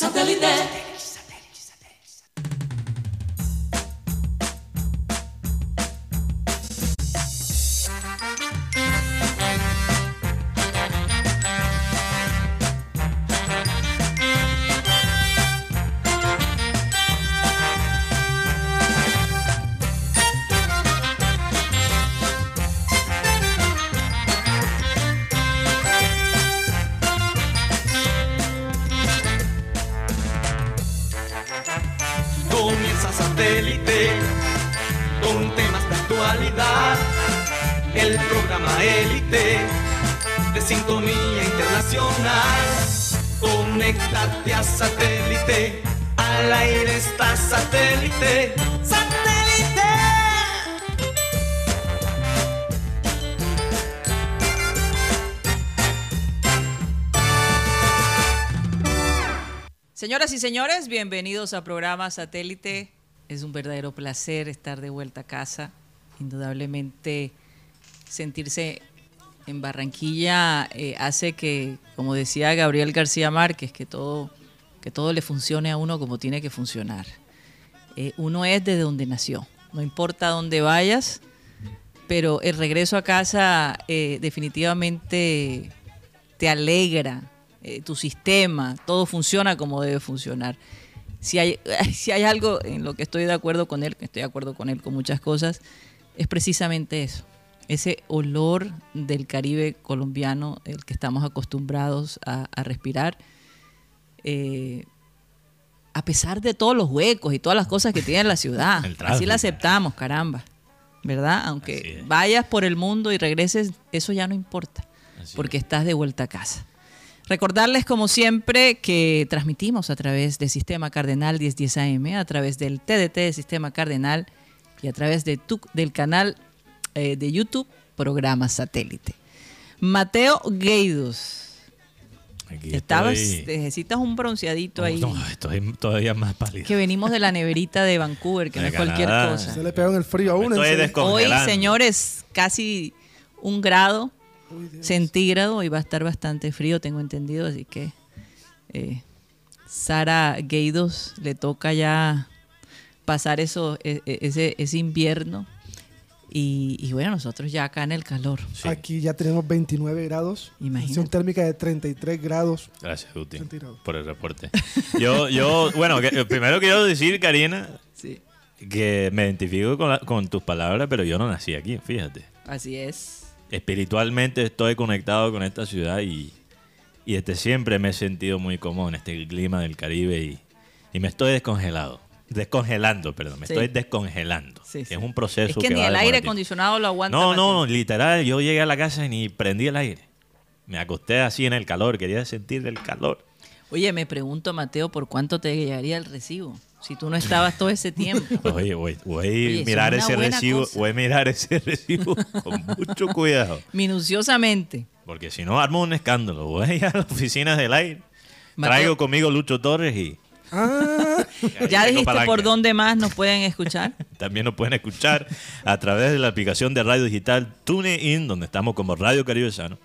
Satellite. Señoras y señores, bienvenidos a programa Satélite. Es un verdadero placer estar de vuelta a casa. Indudablemente sentirse en Barranquilla eh, hace que, como decía Gabriel García Márquez, que todo, que todo le funcione a uno como tiene que funcionar. Eh, uno es desde donde nació, no importa dónde vayas, pero el regreso a casa eh, definitivamente te alegra, eh, tu sistema, todo funciona como debe funcionar. Si hay, si hay algo en lo que estoy de acuerdo con él, que estoy de acuerdo con él con muchas cosas, es precisamente eso. Ese olor del Caribe colombiano, el que estamos acostumbrados a, a respirar, eh, a pesar de todos los huecos y todas las cosas que tiene la ciudad. Así la aceptamos, caramba. ¿Verdad? Aunque vayas por el mundo y regreses, eso ya no importa, Así porque estás de vuelta a casa. Recordarles, como siempre, que transmitimos a través del Sistema Cardenal 1010 AM, a través del TDT de Sistema Cardenal y a través de tu- del canal eh, de YouTube, programa satélite. Mateo Gueidos. Aquí Estabas, estoy- necesitas un bronceadito ahí. No, estoy todavía más pálido. Que venimos de la neverita de Vancouver, que no De es cualquier cosa. Se le pegó en el frío a Me uno. estoy en serio. desco- Hoy, señores, casi un grado Centígrado y va a estar bastante frío, tengo entendido, así que eh, Sara Gueidos le toca ya pasar eso, e- e- ese, ese invierno. Y, y bueno, nosotros ya acá en el calor. Sí. Aquí ya tenemos 29 grados. Imagínate. Sensación térmica de 33 grados. Gracias, Guti, por el reporte. Yo, yo, bueno, que- primero quiero decir, Karina, Sí. que me identifico con, la- con tus palabras, pero yo no nací aquí, fíjate. Así es. Espiritualmente estoy conectado con esta ciudad y, y este, siempre me he sentido muy cómodo en este clima del Caribe y, y me estoy descongelado. Descongelando, perdón, me Sí. estoy descongelando. Sí, sí. Es un proceso Es que, que ni va el aire acondicionado lo aguanta. No, no, no, literal, yo llegué a la casa y ni prendí el aire. Me acosté así en el calor, quería sentir el calor. Oye, me pregunto, Mateo, ¿por cuánto te llegaría el recibo? Si tú no estabas todo ese tiempo. Oye, voy, voy Oye, mirar es ese recibo, cosa. voy a mirar ese recibo con mucho cuidado. Minuciosamente. Porque si no armo un escándalo, voy a ir a la oficina del aire. Mateo- Traigo conmigo Lucho Torres y Ah, ¿Ya dijiste palanca. por dónde más nos pueden escuchar? También nos pueden escuchar a través de la aplicación de radio digital TuneIn, donde estamos como Radio Caribe Sano.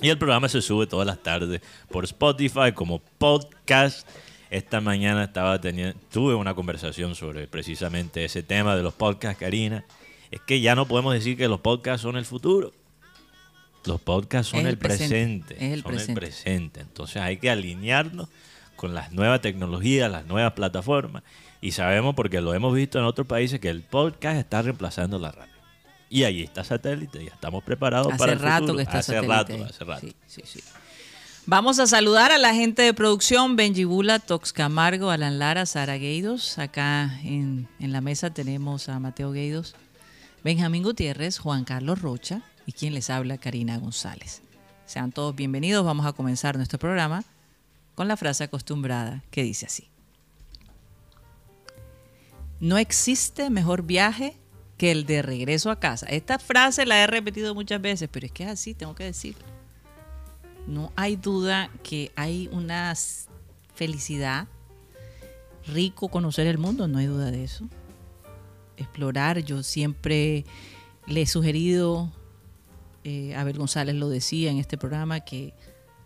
Y el programa se sube todas las tardes por Spotify como podcast. Esta mañana estaba teniendo, tuve una conversación sobre precisamente ese tema de los podcasts, Karina. Es que ya no podemos decir que los podcasts son el futuro. Los podcasts son el, el presente, presente. es el son presente. el presente. Entonces hay que alinearnos con las nuevas tecnologías, las nuevas plataformas. Y sabemos, porque lo hemos visto en otros países, que el podcast está reemplazando la radio. Y ahí está satélite, ya estamos preparados Hace para el rato futuro. que está hace satélite rato, hace rato. Sí, sí, sí. Vamos a saludar a la gente de producción, Benji Bula, Tox Camargo, Alan Lara, Sara Gueidos. Acá en, en la mesa tenemos a Mateo Gueidos, Benjamín Gutiérrez, Juan Carlos Rocha y quien les habla, Karina González. Sean todos bienvenidos. Vamos a comenzar nuestro programa con la frase acostumbrada que dice así. No existe mejor viaje que el de regreso a casa. Esta frase la he repetido muchas veces, pero es que es así, tengo que decirlo. No hay duda que hay una felicidad, rico conocer el mundo, no hay duda de eso. Explorar, yo siempre le he sugerido, eh, Abel González lo decía en este programa, que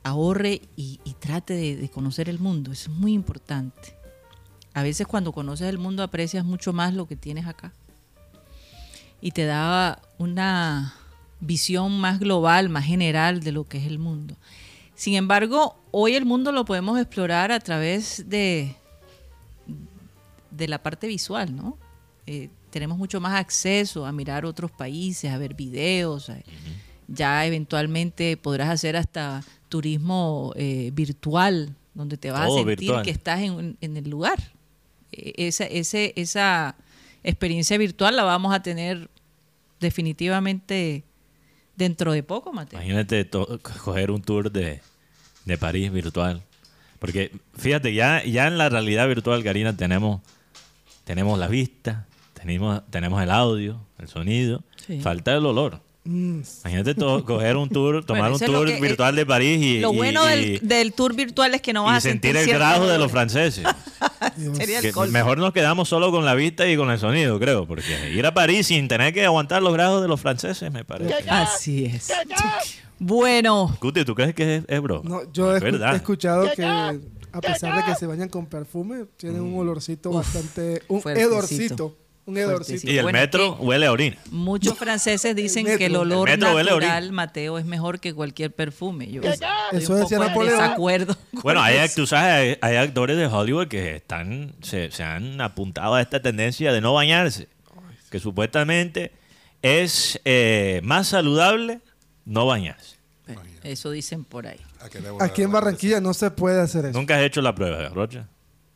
ahorre y, trate de, conocer el mundo. Es muy importante. A veces cuando conoces el mundo aprecias mucho más lo que tienes acá. Y te da una visión más global, más general de lo que es el mundo. Sin embargo, hoy el mundo lo podemos explorar a través de, de la parte visual, ¿no? Eh, tenemos mucho más acceso a mirar otros países, a ver videos. a- Ya eventualmente podrás hacer hasta turismo eh, virtual, donde te vas a Todo sentir virtual. que estás en, en el lugar. Eh, Esa, ese, esa experiencia virtual la vamos a tener definitivamente dentro de poco, Mateo. Imagínate coger un tour de, de París virtual. Porque fíjate, ya, ya en la realidad virtual, Karina, tenemos, tenemos la vista, tenemos, tenemos el audio, el sonido, Sí. falta el olor. Mm, Imagínate to- coger un tour, tomar Bueno, un tour que- virtual de París y, Lo y- bueno y- del, del tour virtual es que no vas y a sentir el ciertos grado de los franceses. Dios. Sería el Que colmo. mejor nos quedamos solo con la vista y con el sonido, creo, porque ir a París sin tener que aguantar los grados de los franceses, me parece. Así es. Bueno, Guti, ¿tú crees que es, es bro? No, yo he, Es escu- verdad. he escuchado que a pesar de que se bañan con perfume, tienen un olorcito bastante... Un fuertecito. hedorcito. Un hedorcito. Y el Bueno, metro que- huele a orina. muchos franceses dicen metro. que el olor El metro huele a natural, orina. Mateo, es mejor que cualquier perfume. Yo Eso un decía Napoleón. desacuerdo. Bueno, hay, eso. tú sabes, hay, hay actores de Hollywood que están se, se han apuntado a esta tendencia de no bañarse. Que supuestamente es eh, más saludable no bañarse. Eso dicen por ahí. ¿A qué le voy a Aquí en? Barranquilla no se puede hacer eso. Nunca has hecho la prueba, Rocha.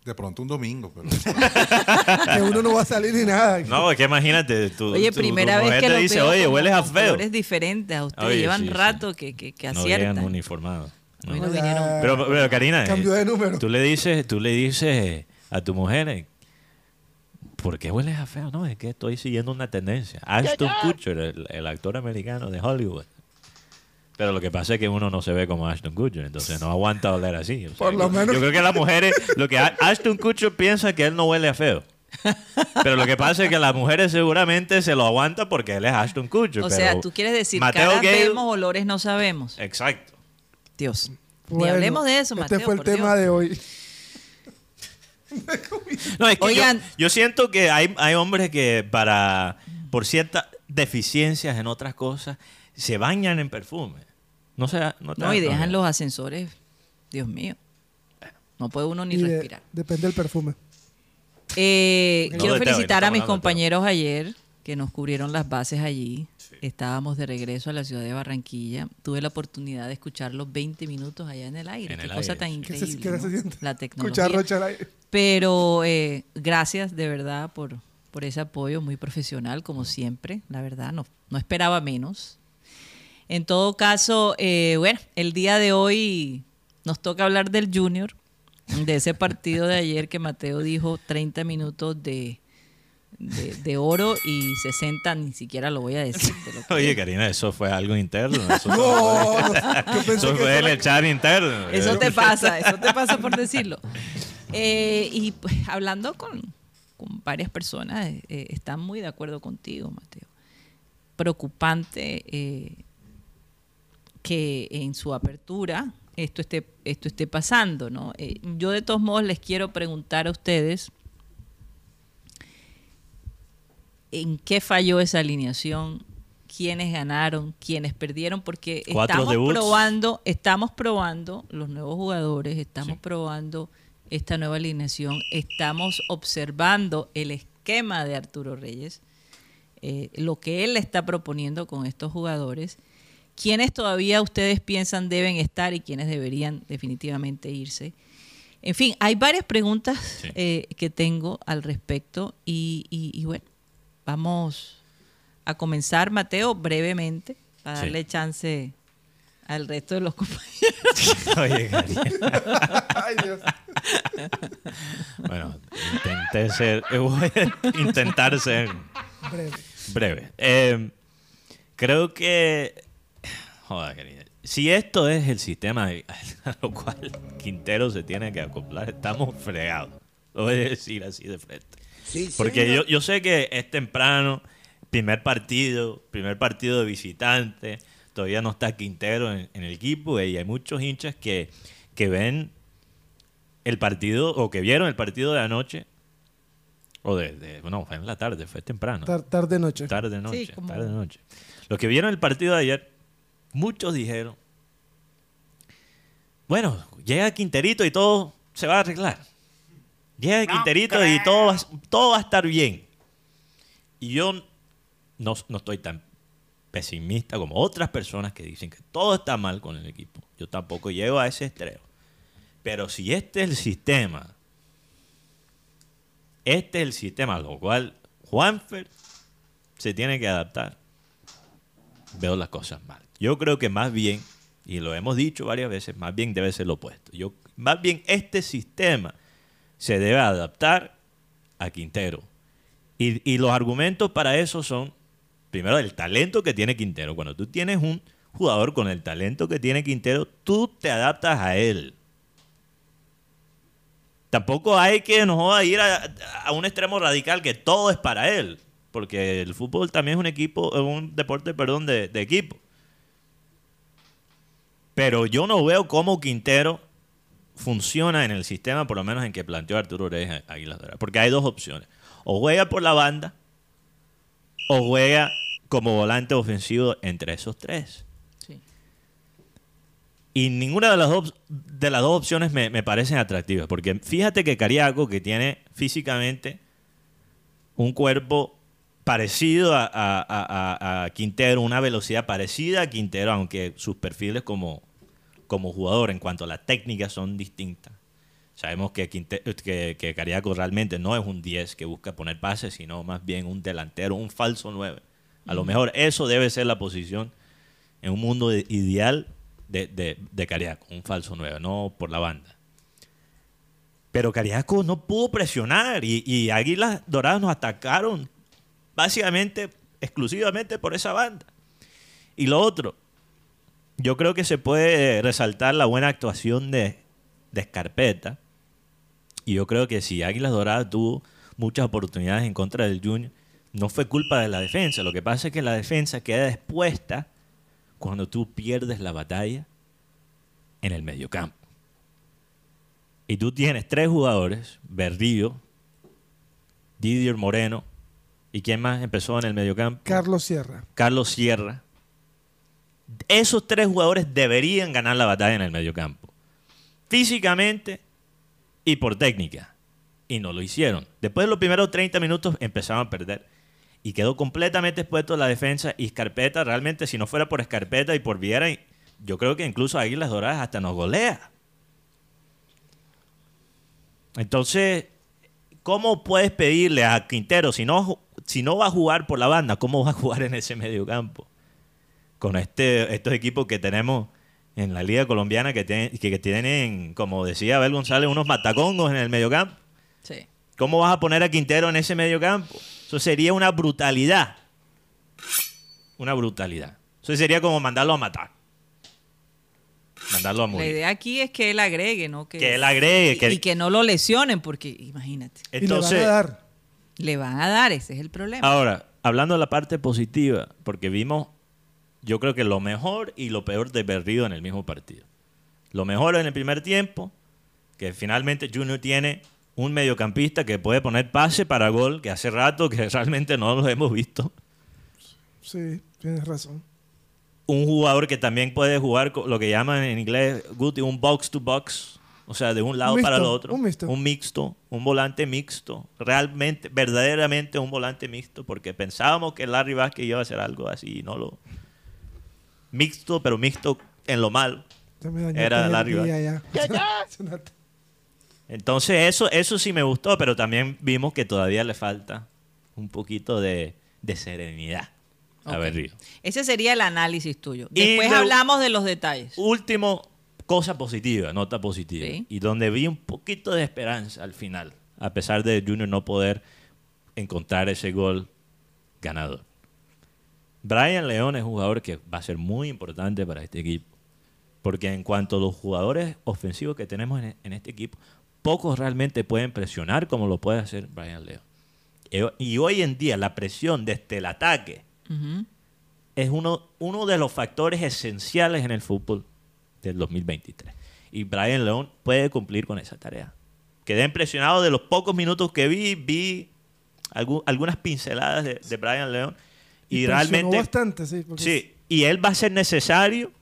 De pronto un domingo, pero Que uno no va a salir ni nada. No, es que imagínate, tú, Oye, tu primera vez que te lo dice, oye, hueles a feo. colores diferentes a ustedes. Oye, Llevan sí, sí. rato que, que, que No llegan aciertan. uniformados. No. No. Pero, pero Karina, Cambio eh, de número. tú le dices, tú le dices a tu mujer, eh, ¿por qué hueles a feo? No, es que estoy siguiendo una tendencia. Ashton Kutcher, el, el actor americano de Hollywood. Pero lo que pasa es que uno no se ve como Ashton Kutcher, entonces no aguanta oler así. O sea, Por lo que- menos- Yo creo que las mujeres, lo que Ashton Kutcher piensa que él no huele a feo. Pero lo que pasa es que las mujeres seguramente se lo aguantan porque él es Ashton Kutcher. O sea, tú quieres decir, Mateo caras Gale- vemos, olores no sabemos. Exacto. Dios. Ni hablemos de eso, Mateo. Este fue el tema Dios. de hoy. No, es que yo- yo, siento que hay, hay hombres que para por ciertas deficiencias en otras cosas se bañan en perfume. No sé, no, te No, y dejan los ascensores. Dios mío. No puede uno ni Y de- respirar. depende del perfume. Eh, No quiero felicitar a mis compañeros ayer que nos cubrieron las bases allí. Estábamos de regreso a la ciudad de Barranquilla. Tuve la oportunidad de escucharlos 20 minutos allá en el aire. En Qué el cosa aire, tan sí. ¿Qué increíble. se, qué ¿no? se siente? La Escuchar tecnología. Rocha al aire. Pero eh, gracias de verdad por, por ese apoyo muy profesional, como siempre. La verdad, no, no esperaba menos. En todo caso, eh, bueno, el día de hoy nos toca hablar del Junior, de ese partido de ayer que Mateo dijo 30 minutos de, de, de oro y 60, ni siquiera lo voy a decir. lo Oye, Karina, eso fue algo interno. Eso, No, no, yo pensé eso que fue eso el chat interno. Eso te pasa, eso te pasa por decirlo. Eh, y pues hablando con, con varias personas, eh, están muy de acuerdo contigo, Mateo. Preocupante eh, que en su apertura esto esté, esto esté pasando, ¿no? Eh, yo de todos modos les quiero preguntar a ustedes en qué falló esa alineación, quiénes ganaron, quiénes perdieron, porque estamos debuts. probando, estamos probando los nuevos jugadores, estamos Sí. probando esta nueva alineación, estamos observando el esquema de Arturo Reyes, eh, lo que él está proponiendo con estos jugadores, quiénes todavía ustedes piensan deben estar y quiénes deberían definitivamente irse. En fin, hay varias preguntas Sí. eh, que tengo al respecto y, y- y bueno, vamos a comenzar, Mateo, brevemente, para Sí. darle chance al resto de los compañeros. Oye. Ay, Dios. Bueno, intenté ser, voy a intentar ser Breve. breve. Eh, creo que, joder, si esto es el sistema a lo cual Quintero se tiene que acoplar, estamos fregados. Lo voy a decir así de frente. Porque yo, yo sé que es temprano, primer partido, primer partido de visitante, todavía no está Quintero en, en el equipo y hay muchos hinchas que, que ven el partido o que vieron el partido de anoche o de, de- no, fue en la tarde, fue temprano. Tar- tarde noche. Tarde noche, Sí, tarde noche. Los que vieron el partido de ayer, muchos dijeron, bueno, llega Quinterito y todo se va a arreglar. Llega Quinterito y todo va, todo va a estar bien. Y yo no, no estoy tan pesimista como otras personas que dicen que todo está mal con el equipo. Yo tampoco llego a ese extremo. Pero si este es el sistema, este es el sistema a lo cual Juanfer se tiene que adaptar, veo las cosas mal. Yo creo que más bien, y lo hemos dicho varias veces, más bien debe ser lo opuesto. Yo, más bien este sistema se debe adaptar a Quintero. Y, los argumentos para eso son, primero, el talento que tiene Quintero. Cuando tú tienes un jugador con el talento que tiene Quintero, tú te adaptas a él. Tampoco hay que no joda, ir a, un extremo radical que todo es para él. Porque el fútbol también es un equipo, es un deporte, perdón, de equipo. Pero yo no veo cómo Quintero funciona en el sistema, por lo menos en que planteó Arturo Oreja Águilas Doradas. Porque hay dos opciones. O juega por la banda, o juega como volante ofensivo entre esos tres. Sí. Y ninguna de las dos, de las dos opciones me, me parecen atractivas. Porque fíjate que Cariaco, que tiene físicamente un cuerpo parecido a- a- a Quintero, una velocidad parecida a Quintero, aunque sus perfiles como, como jugador en cuanto a la técnica son distintas. Sabemos que, Quinte- que, que Cariaco realmente no es un 10 que busca poner pases, sino más bien un delantero, un falso 9. A lo mejor eso debe ser la posición en un mundo de- ideal de, de, de Cariaco, un falso 9, no por la banda. Pero Cariaco no pudo presionar y, y Águilas Doradas nos atacaron básicamente, exclusivamente por esa banda. Y lo otro, yo creo que se puede resaltar la buena actuación de, de Escarpeta. Y yo creo que si Águilas Doradas tuvo muchas oportunidades en contra del Junior, no fue culpa de la defensa. Lo que pasa es que la defensa queda expuesta cuando tú pierdes la batalla en el mediocampo. Y tú tienes tres jugadores, Berrío, Didier Moreno, ¿y quién más empezó en el mediocampo? Carlos Sierra. Carlos Sierra. Esos tres jugadores deberían ganar la batalla en el mediocampo. Físicamente y por técnica. Y no lo hicieron. Después de los primeros 30 minutos empezaron a perder. Y quedó completamente expuesto la defensa. Y Escarpeta, realmente, si no fuera por Escarpeta y por Viera, yo creo que incluso Águilas Doradas hasta nos golea. Entonces, ¿cómo puedes pedirle a Quintero, si no, si no va a jugar por la banda, cómo va a jugar en ese mediocampo? Con este, estos equipos que tenemos en la Liga Colombiana que, tienen- que, que tienen, como decía Abel González, unos matacongos en el mediocampo. Sí. ¿Cómo vas a poner a Quintero en ese mediocampo? Eso sería una brutalidad. Una brutalidad. Eso sería como mandarlo a matar. Mandarlo a La morir. idea aquí es que él agregue, ¿no? Que él agregue, Y, que- y que no lo lesionen, porque imagínate, Entonces, y le van a dar. le van a dar, ese es el problema. Ahora, hablando de la parte positiva, porque vimos, yo creo que lo mejor y lo peor de Berrío en el mismo partido. Lo mejor en el primer tiempo, que finalmente Junior tiene un mediocampista que puede poner pase para gol, que hace rato que realmente no lo hemos visto. Sí, tienes razón. Un jugador que también puede jugar con lo que llaman en inglés, Guti, un box to box. O sea, de un lado Un para el otro. un mixto. Un mixto, un volante mixto. Realmente, verdaderamente un volante mixto, porque pensábamos que Larry Vázquez iba a hacer algo así y no lo. Mixto, pero mixto en lo malo. Ya me dañaste Era. Se nota. Entonces, eso, eso sí me gustó, pero también vimos que todavía le falta un poquito de, de serenidad a. Berrío. Ese sería el análisis tuyo. Después hablamos de los detalles. Último, cosa positiva, nota positiva. Sí. Y donde vi un poquito de esperanza al final, a pesar de Junior no poder encontrar ese gol ganador. Brian León es un jugador que va a ser muy importante para este equipo. Porque en cuanto a los jugadores ofensivos que tenemos en, en este equipo, pocos realmente pueden presionar como lo puede hacer Brian León. E- Y hoy en día la presión desde el ataque es uno, uno de los factores esenciales en el fútbol del 2023. Y Brian León puede cumplir con esa tarea. Quedé impresionado de los pocos minutos que vi, vi algu- algunas pinceladas de, de Brian León y, realmente bastante, sí. porque Sí, y él va a ser necesario,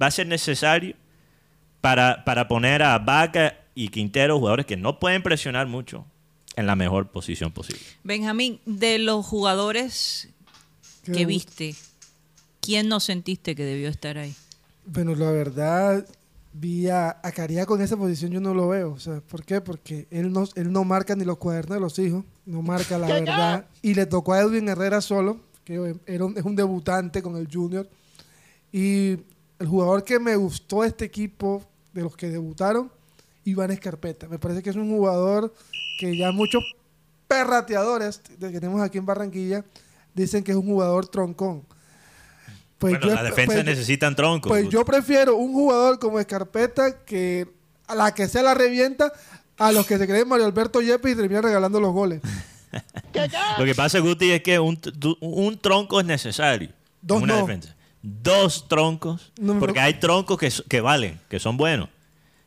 va a ser necesario para, para poner a Vaca y Quintero, jugadores que no pueden presionar mucho, en la mejor posición posible. Benjamín, de los jugadores que viste, ¿quién no sentiste que debió estar ahí? Bueno, la verdad, vi a, a Cariaco en esa posición, yo no lo veo. O sea, ¿por qué? Porque él no, él no marca ni los cuadernos de los hijos, no marca la verdad. Y le tocó a Edwin Herrera solo, que era un- es un debutante con el Junior. Y el jugador que me gustó de este equipo, de los que debutaron, Iván Escarpeta. Me parece que es un jugador que ya muchos perrateadores que tenemos aquí en Barranquilla dicen que es un jugador troncón. Pues bueno, yo las espe- defensas pues necesitan troncos. pues yo prefiero un jugador como Escarpeta que a la que sea la revienta a los que se creen Mario Alberto Yepes y terminan regalando los goles. Lo que pasa, Guti, es que un, un tronco es necesario. Dos en una no. defensa. Dos troncos, No, no. porque hay troncos que, que valen, que son buenos.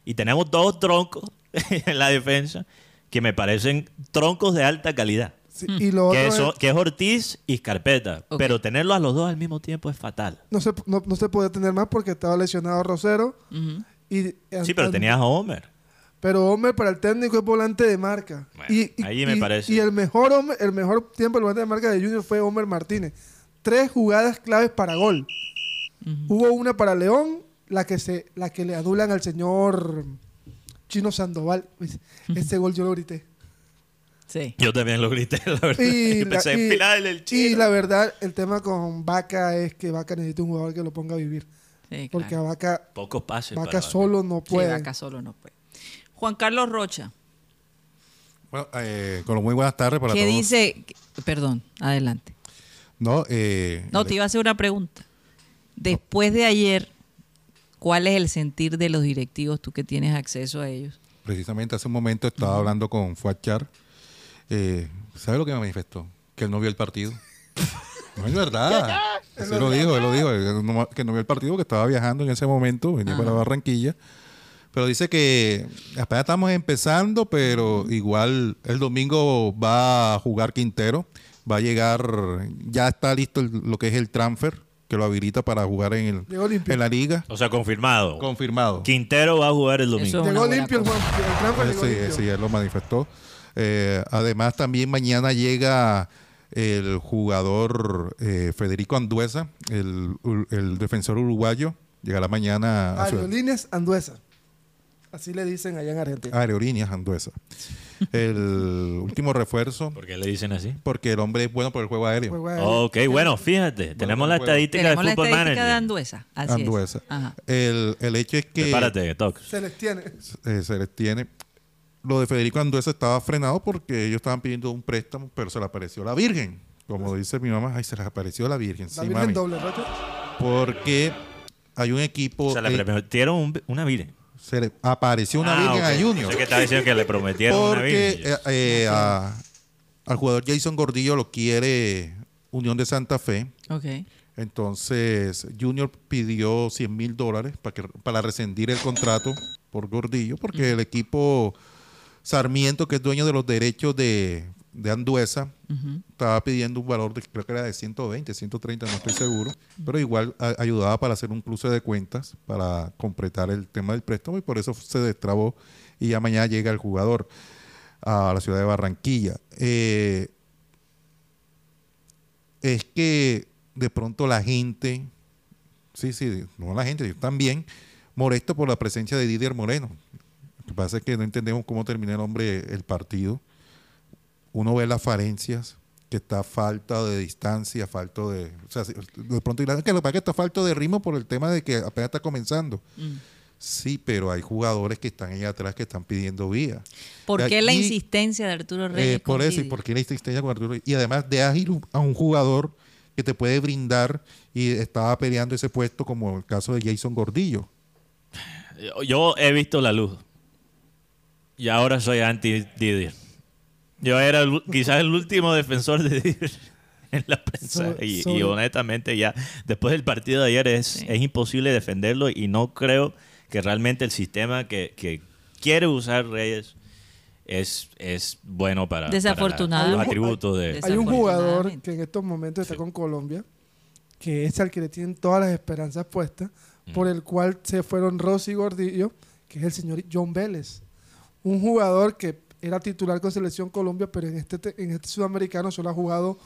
Y tenemos dos troncos en la defensa que me parecen troncos de alta calidad. Sí, Y lo otro Que, es- que es Ortiz y Carpeta. Ok. Pero tenerlos a los dos al mismo tiempo es fatal. no, se, no, no se puede tener más porque estaba lesionado Rosero. Y, Sí, pero tenías a Homer. Pero Homer para el técnico es volante de marca. Bueno, y, y- ahí me y- parece. Y el mejor, Homer- el mejor tiempo del volante de marca de Junior fue Homer Martínez. Tres jugadas claves para gol. Hubo una para León, la que se, la que le adulan al señor Chino Sandoval. Ese gol yo lo grité. Sí. Yo también lo grité, la verdad. Y, Y la, pensé, y- final del y chino. la verdad, el tema con Vaca es que Vaca necesita un jugador que lo ponga a vivir. Sí, Porque a. Vaca, Pocos pases. Vaca solo no Sí, puede. Vaca solo no puede. Juan Carlos Rocha, Bueno, eh, con lo muy buenas tardes para ¿qué todos. dice? Perdón, adelante. No, eh, No, te iba a hacer una pregunta. Después de ayer, ¿cuál es el sentir de los directivos, tú que tienes acceso a ellos? precisamente hace un momento estaba hablando con Fuachar. Eh, ¿Sabe lo que me manifestó? Que él no vio el partido. No es verdad. Así lo dijo, él lo dijo, él no- que no vio el partido porque estaba viajando en ese momento, venía para Barranquilla. Pero dice que apenas estamos empezando, pero igual el domingo va a jugar Quintero. Va a llegar, ya está listo el- lo que es el transfer, que lo habilita para jugar en, el- en la liga. O sea, confirmado. Confirmado. Quintero va a jugar el domingo. Llegó limpio el. El transfer Eh, Sí, limpio. sí, él lo manifestó. Eh, además, también mañana llega el jugador eh, Federico Anduesa, el, el defensor uruguayo. Llegará mañana a Aerolíneas Anduesa. Así le dicen allá en Argentina. Aerolíneas Anduesa. El último refuerzo, ¿Por qué le dicen así? porque el hombre es bueno por el juego aéreo. Juego aéreo. Ok, bueno, fíjate, tenemos la estadística Tenemos de la Football estadística de. Anduesa. Así Anduesa. es. Ajá. El, el hecho es que Prepárate, Tox. Se les tiene. eh, se les tiene. Lo de Federico Anduesa estaba frenado porque ellos estaban pidiendo un préstamo, pero se le apareció la Virgen. Como dice mi mamá, ay, se les apareció la Virgen. La Sí, Virgen mami. doble, Rocha. Porque hay un equipo. O sea, le eh, prometieron un- una virgen. Se le apareció una Ah, Virgen a Junior. Que estaba diciendo que le prometieron una Porque virgen. eh, eh, a- al jugador Jason Gordillo lo quiere Unión de Santa Fe. Ok. Entonces, Junior pidió 100 mil dólares para, que, para rescindir el contrato por Gordillo, porque el equipo Sarmiento, que es dueño de los derechos de, de Anduesa, estaba pidiendo un valor de, creo que era de 120, 130, no estoy seguro, pero igual a- ayudaba para hacer un cruce de cuentas, para completar el tema del préstamo, y por eso se destrabó, y ya mañana llega el jugador a la ciudad de Barranquilla. Eh, es que de pronto la gente, sí, sí, no la gente, yo también, molesto por la presencia de Didier Moreno. Lo que pasa es que no entendemos cómo termina el hombre el partido. Uno ve las falencias, que está falta de distancia, falta de... O sea, de pronto dirán que lo que pasa es que está falta de ritmo por el tema de que apenas está comenzando. Mm. Sí, pero hay jugadores que están ahí atrás que están pidiendo vía. ¿Por Y qué la insistencia de Arturo eh, Reyes? por eso, y Didi? porque la insistencia con Arturo. Y además de ágil a un jugador que te puede brindar y estaba peleando ese puesto como el caso de Jason Gordillo. Yo- Yo he visto la luz. Y ahora soy anti Didier. Yo era el- quizás el último defensor de Didier. en la prensa. Y, honestamente ya, después del partido de ayer es, Sí. es imposible defenderlo y no creo que realmente el sistema que, que quiere usar Reyes es, es bueno para, para la- Desafortunadamente. los atributos de... Hay un jugador que en estos momentos está Sí. con Colombia, que es al que le tienen todas las esperanzas puestas, por el cual se fueron Rossi y Gordillo, que es el señor John Vélez. Un jugador que era titular con Selección Colombia, pero en este, te- en este sudamericano solo ha jugado,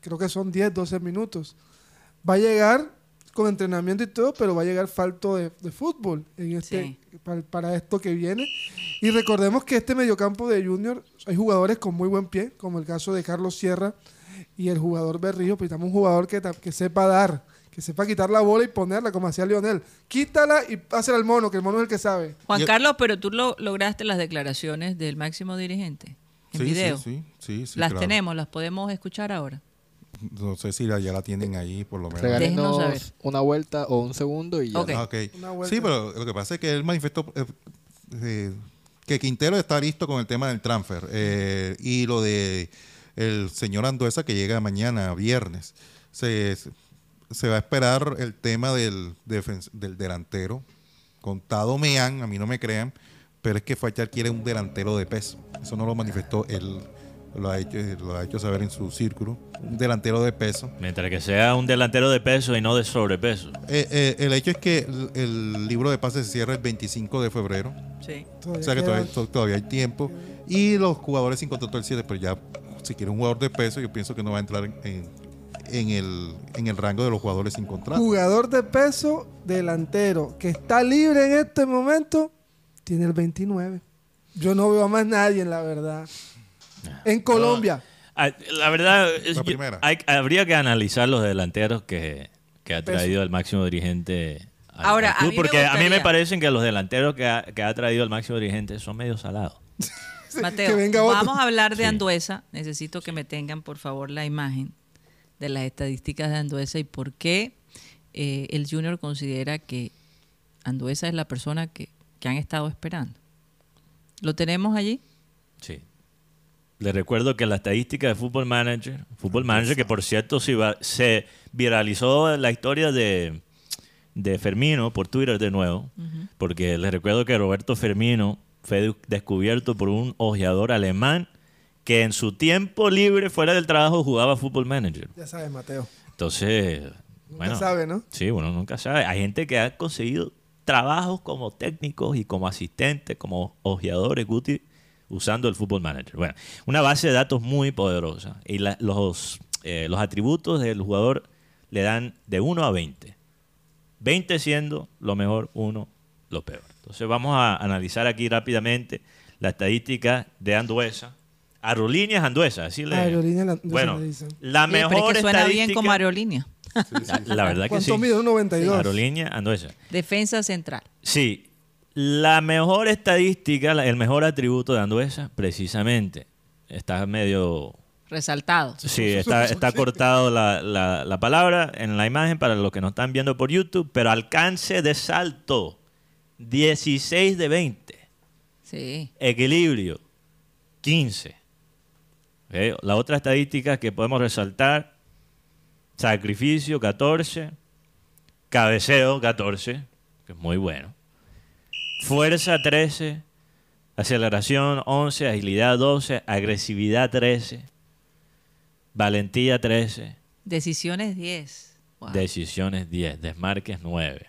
creo que son 10, 12 minutos. Va a llegar con entrenamiento y todo, pero va a llegar falto de, de fútbol en este, para, para esto que viene. Y recordemos que este mediocampo de Junior hay jugadores con muy buen pie, como el caso de Carlos Sierra y el jugador Berrío, pero necesitamos un jugador que, que sepa dar, que sepa quitar la bola y ponerla como hacía Lionel. Quítala y pásala al mono, que el mono es el que sabe. Juan Carlos, pero tú lo, lograste las declaraciones del máximo dirigente en Sí, video. sí, sí, sí, sí, las claro. tenemos, las podemos escuchar ahora. No sé si la- ya la tienen ahí, por lo menos. Saber. Regálenos una vuelta o un segundo y ya. Ok. Ah, ok. Una vuelta. Sí, pero lo que pasa es que él manifestó eh, eh, que Quintero está listo con el tema del transfer eh, y lo de el señor Anduesa que llega mañana, viernes. Se, se va a esperar el tema del, del delantero. Contado me han, a mí no me crean, pero es que Fachar quiere un delantero de peso. Eso no lo manifestó él, lo ha hecho, lo ha hecho saber en su círculo. Un delantero de peso. Mientras que sea un delantero de peso y no de sobrepeso. Eh, eh, el hecho es que el, el libro de pases se cierra el 25 de febrero. Sí. O sea que todavía, to- todavía hay tiempo. Y los jugadores sin contrato el 7, pero ya si quiere un jugador de peso, yo pienso que no va a entrar en, en- en el, en el rango de los jugadores sin contrato. Jugador de peso, delantero, que está libre en este momento, tiene el 29. Yo no veo a más nadie, la verdad. En Colombia. Ah, La verdad, es- La yo- primera. hay- habría que analizar los delanteros que, que ha Peso. traído el máximo dirigente. al- Ahora, al a club, mí me porque a mí me parecen que los delanteros que ha, que ha traído el máximo dirigente son medio salados. Mateo, vamos a hablar de Sí. Anduesa. Necesito que me tengan, por favor, la imagen de las estadísticas de Anduesa y por qué eh, el Junior considera que Anduesa es la persona que, que han estado esperando. ¿Lo tenemos allí? Sí. Le recuerdo que la estadística de Football Manager, Football Manager, que por cierto se, va- se viralizó la historia de, de Fermino por Twitter de nuevo, porque les recuerdo que Roberto Fermino fue de- descubierto por un ojeador alemán que en su tiempo libre fuera del trabajo jugaba Football Manager. Ya sabes, Mateo. Entonces, Nunca bueno, sabe, ¿no? Sí, uno nunca sabe. Hay gente que ha conseguido trabajos como técnicos y como asistentes, como ojeadores, Guti, usando el Football Manager. Bueno, una base de datos muy poderosa. Y la- los, eh, los atributos del jugador le dan de 1 a 20. 20 siendo lo mejor, 1 lo peor. Entonces vamos a analizar aquí rápidamente la estadística de Anduesa. Aerolíneas Anduesa, así le Aerolíneas Anduesa Bueno, le dicen. la pero mejor es que suena bien como aerolínea. la, la verdad que sí. ¿Cuánto mide? Un 92. Aerolínea Anduesa. Defensa central. Sí, la mejor estadística, la- el mejor atributo de Anduesa, precisamente, está medio... Resaltado. Sí, está, está cortado la, la- la palabra en la imagen para los que nos están viendo por YouTube, pero alcance de salto, 16 de 20. Sí. Equilibrio, 15. La otra estadística que podemos resaltar, sacrificio, 14. Cabeceo, 14, que es muy bueno. Fuerza, 13. Aceleración, 11. Agilidad, 12. Agresividad, 13. Valentía, 13. Decisiones 10. Wow. Decisiones 10, desmarques 9.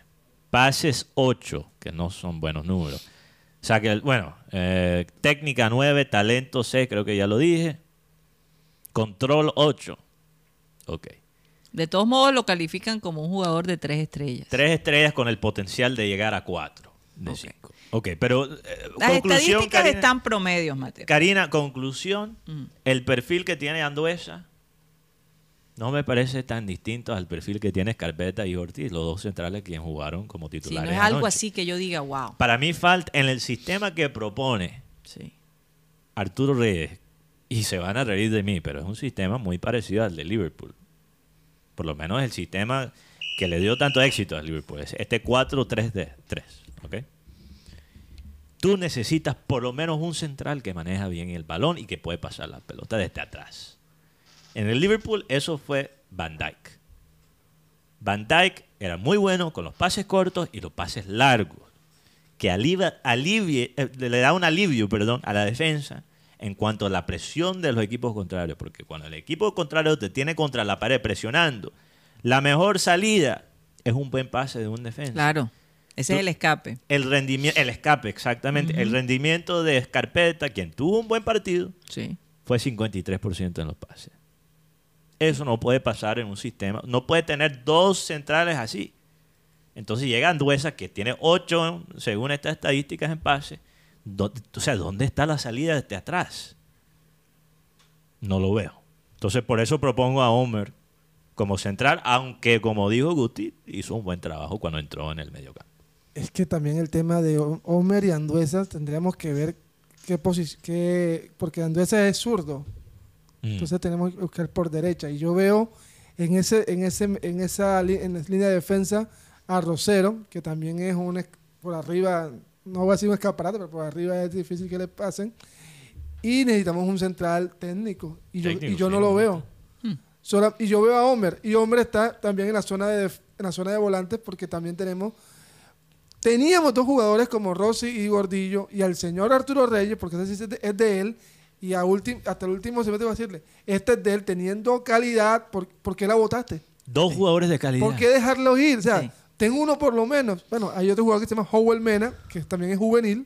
Pases 8, que no son buenos números. O sea que, bueno, eh, técnica 9, talento 6, creo que ya lo dije. Control 8. Ok. De todos modos lo califican como un jugador de tres estrellas. Tres estrellas con el potencial de llegar a 4 de. 5. Ok, pero eh, Las conclusión, estadísticas Karina, están promedios, Mateo. Karina, conclusión, Mm. el perfil que tiene Anduesa no me parece tan distinto al perfil que tiene Escarpeta y Ortiz, los dos centrales quienes jugaron como titulares no es algo anoche. así que yo diga, wow. Para mí falta en el sistema que propone Sí. Arturo Reyes, y se van a reír de mí, pero es un sistema muy parecido al de Liverpool. Por lo menos el sistema que le dio tanto éxito a Liverpool. es Este 4-3-3. ¿ok? Tú necesitas por lo menos un central que maneja bien el balón y que puede pasar la pelota desde atrás. En el Liverpool eso fue Van Dijk. Van Dijk era muy bueno con los pases cortos y los pases largos, que alivia, alivie, eh, le da un alivio perdón, a la defensa en cuanto a la presión de los equipos contrarios, porque cuando el equipo contrario te tiene contra la pared presionando, la mejor salida es un buen pase de un defensa. Claro, ese es el escape. El rendimiento, el escape, exactamente. El rendimiento de Escarpeta, quien tuvo un buen partido, Sí. fue 53% en los pases. Eso no puede pasar en un sistema. No puede tener dos centrales así. Entonces llega Anduesa, que tiene 8, según estas estadísticas, en pase. O sea, ¿dónde está la salida desde atrás? No lo veo. Entonces, por eso propongo a Homer como central, aunque, como dijo Guti, hizo un buen trabajo cuando entró en el mediocampo. Es que también el tema de Homer y Anduesa tendríamos que ver qué posición, qué, porque Anduesa es zurdo, Mm. entonces tenemos que buscar por derecha. Y yo veo en ese, en ese, en esa en la línea de defensa a Rosero, que también es un por arriba, no va a ser un escaparate, pero por arriba es difícil que le pasen. Y necesitamos un central técnico. Y yo, Técnico, y yo sí, no lo veo. Sola- y yo veo a Homer. Y Homer está también en la zona de, en la zona de volantes porque también tenemos Teníamos dos jugadores como Rossi y Gordillo y al señor Arturo Reyes, porque ese sí es de, es de él, y a ulti- hasta el último se mete a decirle, este es de él, teniendo calidad, ¿por, por qué la votaste? Dos jugadores de calidad. ¿Por qué dejarlo ir? O sea, Sí. Tengo uno por lo menos. Bueno, hay otro jugador que se llama Howell Mena, que también es juvenil.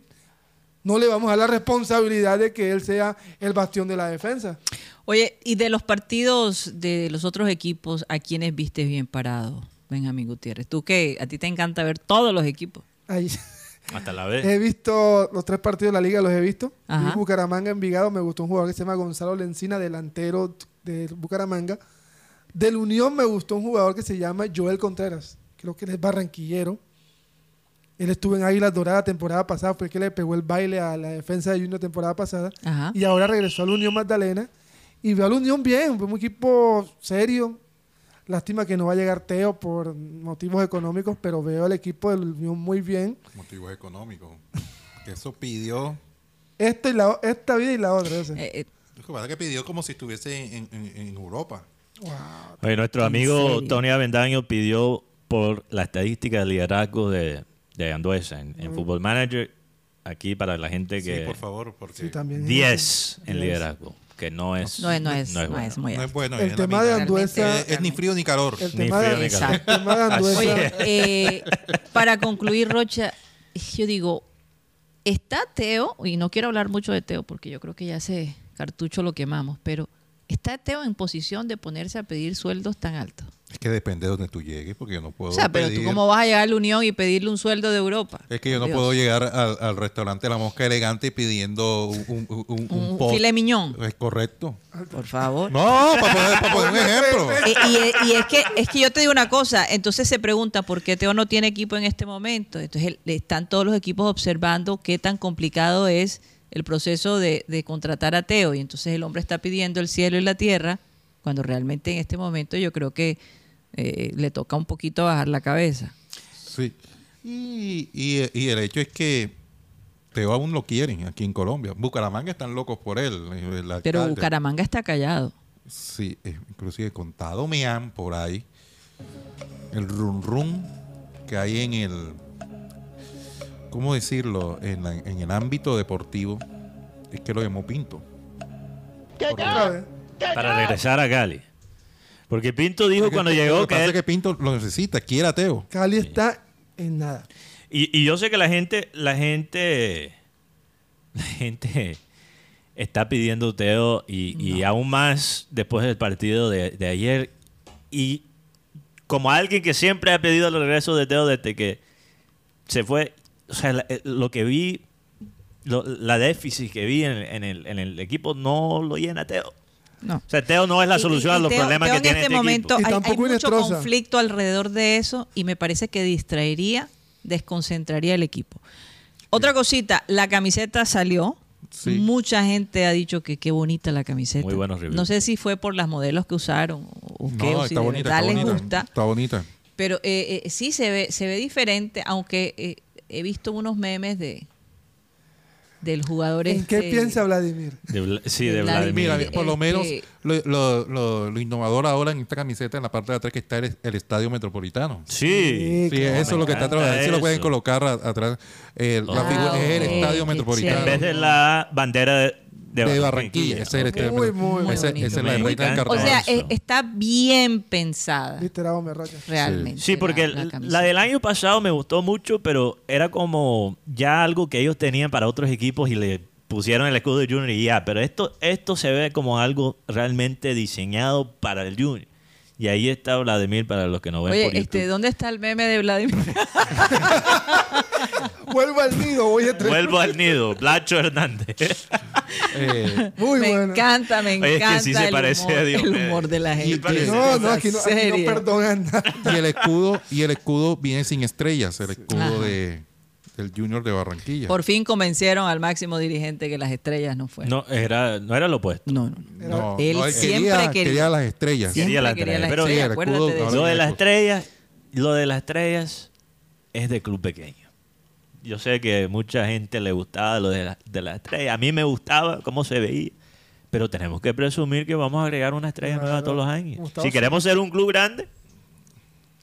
No le vamos a dar la responsabilidad de que él sea el bastión de la defensa. Oye, y de los partidos de los otros equipos, ¿a quiénes viste bien parados, Benjamín Gutiérrez? Tú que a ti te encanta ver todos los equipos. Ahí. Hasta la vez. He visto los tres partidos de la liga, los he visto. Ajá. Vi Bucaramanga, Envigado, me gustó un jugador que se llama Gonzalo Lencina, delantero de Bucaramanga. Del Unión me gustó un jugador que se llama Joel Contreras, creo que él es barranquillero. Él estuvo en Águilas Doradas temporada pasada, fue el que le pegó el baile a la defensa de Junior temporada pasada. Ajá. Y ahora regresó al Unión Magdalena. Y veo al Unión bien, fue un equipo serio. Lástima que no va a llegar Teo por motivos económicos, pero veo al equipo del Unión muy bien. Motivos económicos. Eso pidió. Y la, esta vida y la otra. ese. Eh, eh, Lo que pasa es que pidió como si estuviese en, en- en Europa. Oye, nuestro ¿En amigo? Tony Avendaño pidió por la estadística de liderazgo de, de Anduesa en, en Football Manager. Aquí para la gente Sí, que... por favor, porque Sí, también. 10 en 10. liderazgo, que no es... no, es- no es, no es no bueno. es muy no alto. es bueno. El tema de. Anduesa. Es, es ni frío ni calor. El Ni tema, frío de, ni calor. el tema de Anduesa. Oye, eh, para concluir, Rocha, yo digo, está Teo, y no quiero hablar mucho de Teo porque yo creo que ya ese cartucho lo quemamos, pero ¿está Teo en posición de ponerse a pedir sueldos tan altos? Es que depende de donde tú llegues, porque yo no puedo O sea, pero tú pedir- cómo vas a llegar a la Unión y pedirle un sueldo de Europa. Es que yo no Dios. puedo llegar al, al restaurante La Mosca Elegante pidiendo un, un, un, un, Un post. filet mignon. Es correcto. Por favor. No, para poner, para poner un ejemplo. Y, y es que es que yo te digo una cosa, entonces se pregunta por qué Teo no tiene equipo en este momento. Entonces el- están todos los equipos observando qué tan complicado es el proceso de, de contratar a Teo y entonces el hombre está pidiendo el cielo y la tierra cuando realmente en este momento yo creo que eh, le toca un poquito bajar la cabeza. Sí. Y, y, y el hecho es que Teo aún lo quieren aquí en Colombia. Bucaramanga están locos por él. el Pero. Bucaramanga está callado. Sí, eh, inclusive contado me han por ahí el run run que hay en el, ¿cómo decirlo? En, la- en el ámbito deportivo es que lo llamó Pinto. Para regresar a Cali. Porque Pinto dijo cuando llegó que que pasa él- que Pinto lo necesita, quiere a Teo. Cali está en nada. Y, y yo sé que la gente, la gente, la gente está pidiendo Teo y, y aún más después del partido de, de ayer. Y como alguien que siempre ha pedido el regreso de Teo desde que se fue, o sea, la- eh, lo que vi, lo- la déficit que vi en, en el, en el equipo no lo llena Teo. No. O sea, Teo no es la Y- solución y a los Teo- problemas Teo que tiene en este este momento equipo. Hay, hay mucho conflicto alrededor de eso y me parece que distraería, desconcentraría el equipo. Otra cosita, la camiseta salió. Sí. Mucha gente ha dicho que qué bonita la camiseta. Muy buenos reviews. No sé si fue por las modelos que usaron o qué, o No, si está de bonita, verdad está les bonita. gusta. Está bonita. Pero eh, eh, sí se ve, se ve diferente, aunque eh, he visto unos memes de, del jugador ¿En qué este- piensa Vladimir? De sí, de Vladimir. Vladimir. Mira, por lo Este- menos lo, lo- lo- lo innovador ahora en esta camiseta, en la parte de atrás, que está el, el estadio metropolitano. Sí. Sí, eso es lo que está trabajando. Si lo pueden eso. colocar atrás. eh, la Ah, figura es el estadio qué metropolitano. En vez de la bandera de, de de Barranquilla. Es Muy, muy. Esa la reina del encanta. O carnaval. sea, eh, está bien pensada realmente. Sí, porque la, la, del año pasado me gustó mucho, pero era como ya algo que ellos tenían para otros equipos y le pusieron el escudo de Junior y ya. Pero esto, esto se ve como algo realmente diseñado para el Junior. Y ahí está Vladimir para los que no ven por Oye, YouTube. este, ¿dónde está el meme de Vladimir? Vuelvo al nido, voy a Vuelvo al nido, Blacho Hernández. Eh, Muy me bueno. encanta, me Oye, es que encanta sí se el, parece humor, a el Diomedes. humor de la gente. No, no, aquí no, aquí no perdonan nada. y el escudo y el escudo viene sin estrellas, el escudo Ajá. de del Junior de Barranquilla. Por fin convencieron al máximo dirigente que las estrellas no fueron. No, era, no era lo opuesto. No, no, no. no, Él no, siempre quería, quería- quería las estrellas. Siempre Quería la quería estrella, las pero- estrellas, Sí, el acuérdate escudo, de ahora eso. Lo de las estrellas, lo de las estrellas es de club pequeño. Yo sé que mucha gente le gustaba lo de, la- de las estrellas. A mí me gustaba cómo se veía. Pero tenemos que presumir que vamos a agregar una estrella Claro. nueva todos los años. Gustavo Si queremos ser un club grande,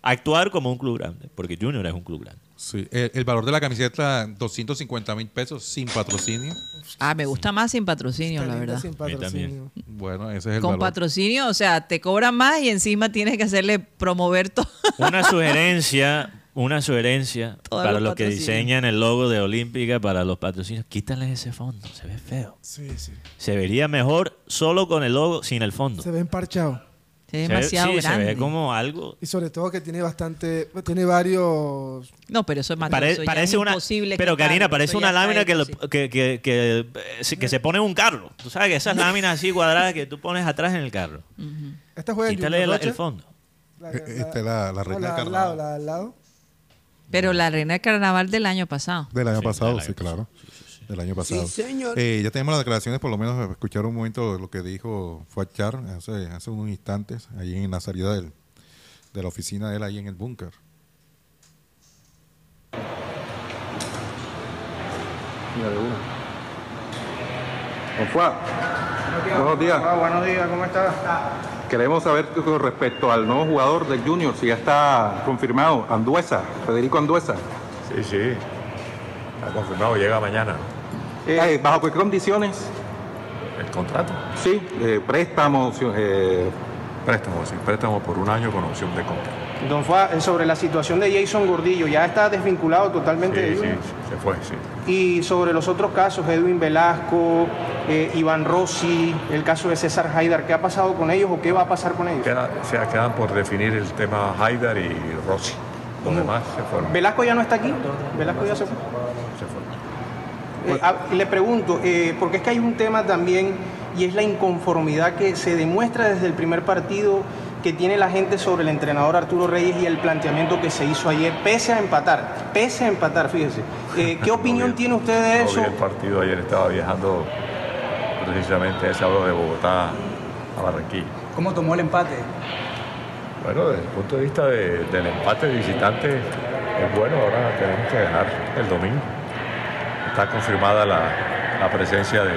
actuar como un club grande. Porque Junior es un club grande. Sí, el, el valor de la camiseta, 250 mil pesos sin patrocinio. Ah, me gusta más sin patrocinio, Está la verdad. sin patrocinio. Bueno, ese es el Con valor. patrocinio, o sea, te cobran más y encima tienes que hacerle promover todo. Una sugerencia, una sugerencia Todos para los los que diseñan el logo de Olímpica para los patrocinios. Quítales ese fondo, se ve feo. Sí, sí. Se vería mejor solo con el logo sin el fondo. Se ven parchados. Es Se ve- demasiado sí, grande. se ve como algo. Y sobre todo que tiene bastante, tiene varios... No, pero eso es más Pare- parece es una. imposible Pero Karina, parece una lámina que, lo- que, que, que, eh, se- que se pone en un carro. Tú sabes que esas láminas así cuadradas que tú pones atrás en el carro. Esta juega Quítale el, el fondo. La, Eh, esta es la- la reina del carnaval. lado, la al lado. Pero la reina del carnaval del año pasado. Del año Sí, pasado, del sí, claro. Del año pasado. señor. Eh, ya tenemos las declaraciones, por lo menos escuchar un momento de lo que dijo Fuachar hace, hace unos instantes, ahí en la salida del- de la oficina de él, ahí en el búnker. Mira, de una. Buenos días. Ah, buenos días, ¿cómo estás? Queremos saber con respecto al nuevo jugador del Junior, si ya está confirmado, Anduesa, Federico Anduesa. Sí, sí. Está confirmado, llega mañana. Eh, ¿Bajo qué condiciones? El contrato. Sí, eh, préstamos, eh, Préstamo, sí. Préstamo por un año con opción de compra. Don eh, sobre la situación de Jason Gordillo, ya está desvinculado totalmente de Sí, sí, Junior? se fue, sí. Y sobre los otros casos, Edwin Velasco, eh, Iván Rossi, el caso de César Haidar, ¿qué ha pasado con ellos o qué va a pasar con ellos? Queda, o sea, quedan por definir el tema Haidar y Rossi. Los demás se fueron. Velasco ya no está aquí, Velasco ya se fue. Eh, ah, le pregunto, eh, porque es que hay un tema también y es la inconformidad que se demuestra desde el primer partido que tiene la gente sobre el entrenador Arturo Reyes y el planteamiento que se hizo ayer, pese a empatar, pese a empatar, fíjese. Eh, ¿Qué opinión tiene usted de no eso? vi el partido ayer, estaba viajando precisamente a esa hora de Bogotá a Barranquilla. ¿Cómo tomó el empate? Bueno, desde el punto de vista de- del empate de visitante es bueno, ahora tenemos que ganar el domingo. Está confirmada la, la presencia de,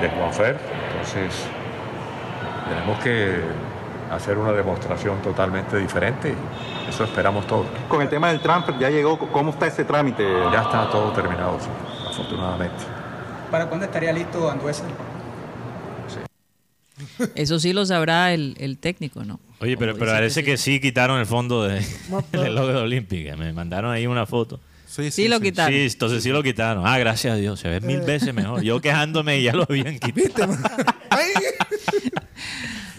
de Juanfer, entonces tenemos que hacer una demostración totalmente diferente eso esperamos todos. con el tema del transfer, ya llegó, ¿cómo está ese trámite? Ya está todo terminado, sí, afortunadamente. ¿Para cuándo estaría listo Anduesa? Eso sí lo sabrá el, el técnico, ¿no? Oye, pero, pero parece que sí quitaron el fondo de, del logo de Olímpica. Me mandaron ahí una foto. Sí, Sí lo quitaron. Sí, entonces sí lo quitaron. Ah, gracias a Dios. Se ve mil veces mejor. Yo quejándome y ya lo habían quitado. Ay,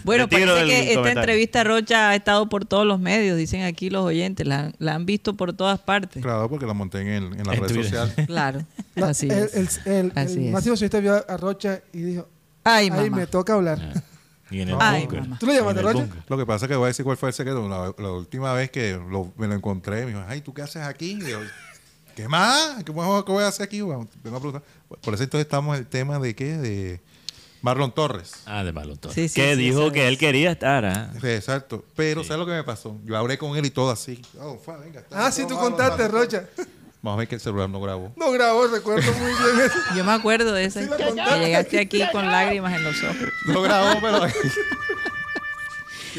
Bueno, parece que esta comentario. entrevista Rocha ha estado por todos los medios, dicen aquí los oyentes, la, la han visto por todas partes. Claro, porque la monté en, el- en la En red Twitter. social. Claro, la- así es. el, el, Así el es. máximo socialista vio a Rocha y dijo, Ay, ahí mamá. me toca hablar. Y en el Ay. ¿Tú lo llamaste, búnker. Lo que pasa es que voy a decir cuál fue el secreto. La, la última vez que lo- me lo encontré, me dijo, ay, ¿tú qué haces aquí? Y yo, ¿qué más? ¿Qué, más- qué voy a hacer aquí? Bueno, vengo a preguntar. Por eso entonces estamos en el tema de qué? De Marlon Torres. Ah, de Marlon Torres. Sí, sí, que sí, dijo que él quería estar. ¿ah? Exacto. Pero ¿sabes lo que me pasó? Yo hablé con él y todo así. Oh, fa, venga, está Ah, sí, tú contaste. Rocha. Vamos a ver que el celular no grabó. No grabó, recuerdo muy bien eso. Yo me acuerdo de esa. Sí la que contaste. llegaste aquí con lágrimas en los ojos. No grabó, pero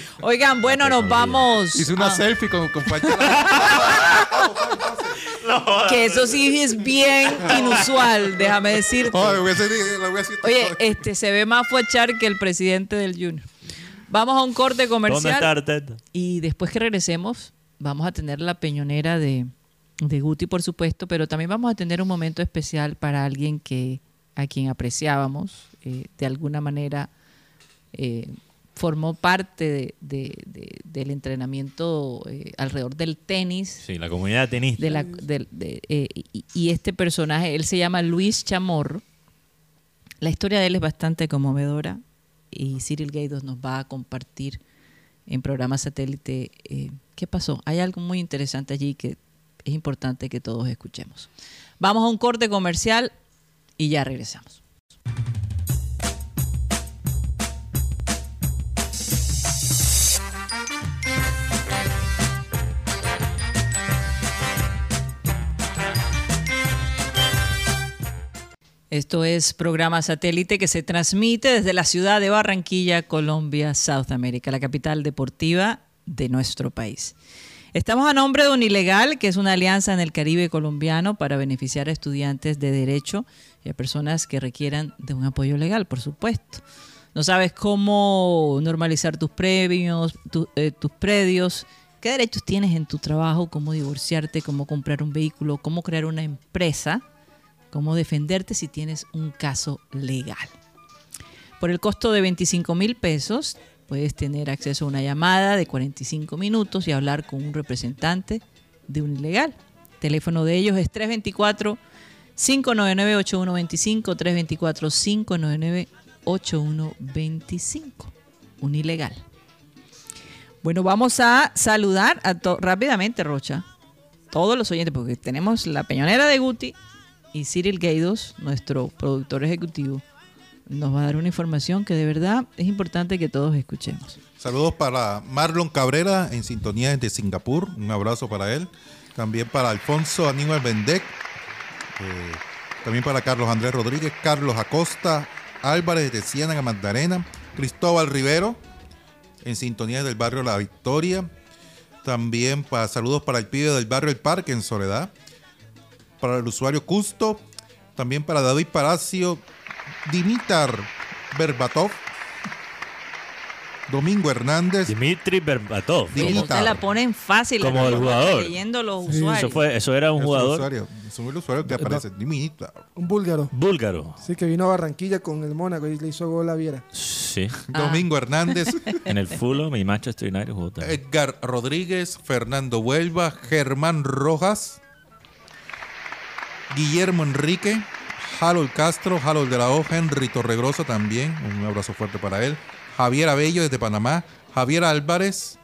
Oigan, bueno, nos vamos. hice una Ah, selfie con, con Facha. que eso sí es bien inusual, déjame decirte. Oh, dicho- Oye, este se ve más fuachar que el presidente del Junior. Vamos a un corte ¿Dónde comercial. está Arteta? Y después que regresemos, vamos a tener la peñonera de, de Guti, por supuesto, pero también vamos a tener un momento especial para alguien que a quien apreciábamos, eh, de alguna manera eh, formó parte de- de- de- del entrenamiento eh, alrededor del tenis. Sí, la comunidad tenista. De la, eh, y, y este personaje, él se llama Luis Chamorro. La historia de él es bastante conmovedora y Cyril Gaydos nos va a compartir en programa satélite eh, qué pasó. Hay algo muy interesante allí que es importante que todos escuchemos. Vamos a un corte comercial y ya regresamos. Esto es programa satélite que se transmite desde la ciudad de Barranquilla, Colombia, South America, la capital deportiva de nuestro país. Estamos a nombre de Unilegal, que es una alianza en el Caribe colombiano para beneficiar a estudiantes de derecho y a personas que requieran de un apoyo legal, por supuesto. No sabes cómo normalizar tus premios, eh, tus predios, qué derechos tienes en tu trabajo, cómo divorciarte, cómo comprar un vehículo, cómo crear una empresa cómo defenderte si tienes un caso legal. Por el costo de 25 mil pesos, puedes tener acceso a una llamada de 45 minutos y hablar con un representante de un ilegal. El teléfono de ellos es 324-599-8125, 324-599-8125. Un ilegal. Bueno, vamos a saludar a rápidamente, Rocha, todos los oyentes, porque tenemos la peñonera de Guti y Cyril Gaydos, nuestro productor ejecutivo, nos va a dar una información que de verdad es importante que todos escuchemos. Saludos para Marlon Cabrera en sintonía desde Singapur. Un abrazo para él. También para Alfonso Aníbal Bendec. Eh, también para Carlos Andrés Rodríguez, Carlos Acosta, Álvarez de Ciénaga Magdalena, Cristóbal Rivero en sintonía del barrio La Victoria. También para saludos para el pibe del barrio El Parque en Soledad. Para el usuario Custo. También para David Palacio, Dimitar Berbatov, Domingo Hernández. Dimitri Berbatov. Dimitar. Ustedes la ponen fácil. Como el jugador. Leyendo los Sí. usuarios. Eso, fue, eso era un Es jugador usuario, es el usuario que aparece. Dimitar. Un búlgaro. búlgaro. Sí, que vino a Barranquilla con el Mónaco y le hizo gol a Viera. Sí. Ah. Domingo Hernández. En el Fulham y Manchester United jugó también. Edgar Rodríguez, Fernando Huelva, Germán Rojas, Guillermo Enrique, Harold Castro, Harold de la Hoja, Henry Torregrosa también, un abrazo fuerte para él, Javier Abello desde Panamá, Javier Álvarez,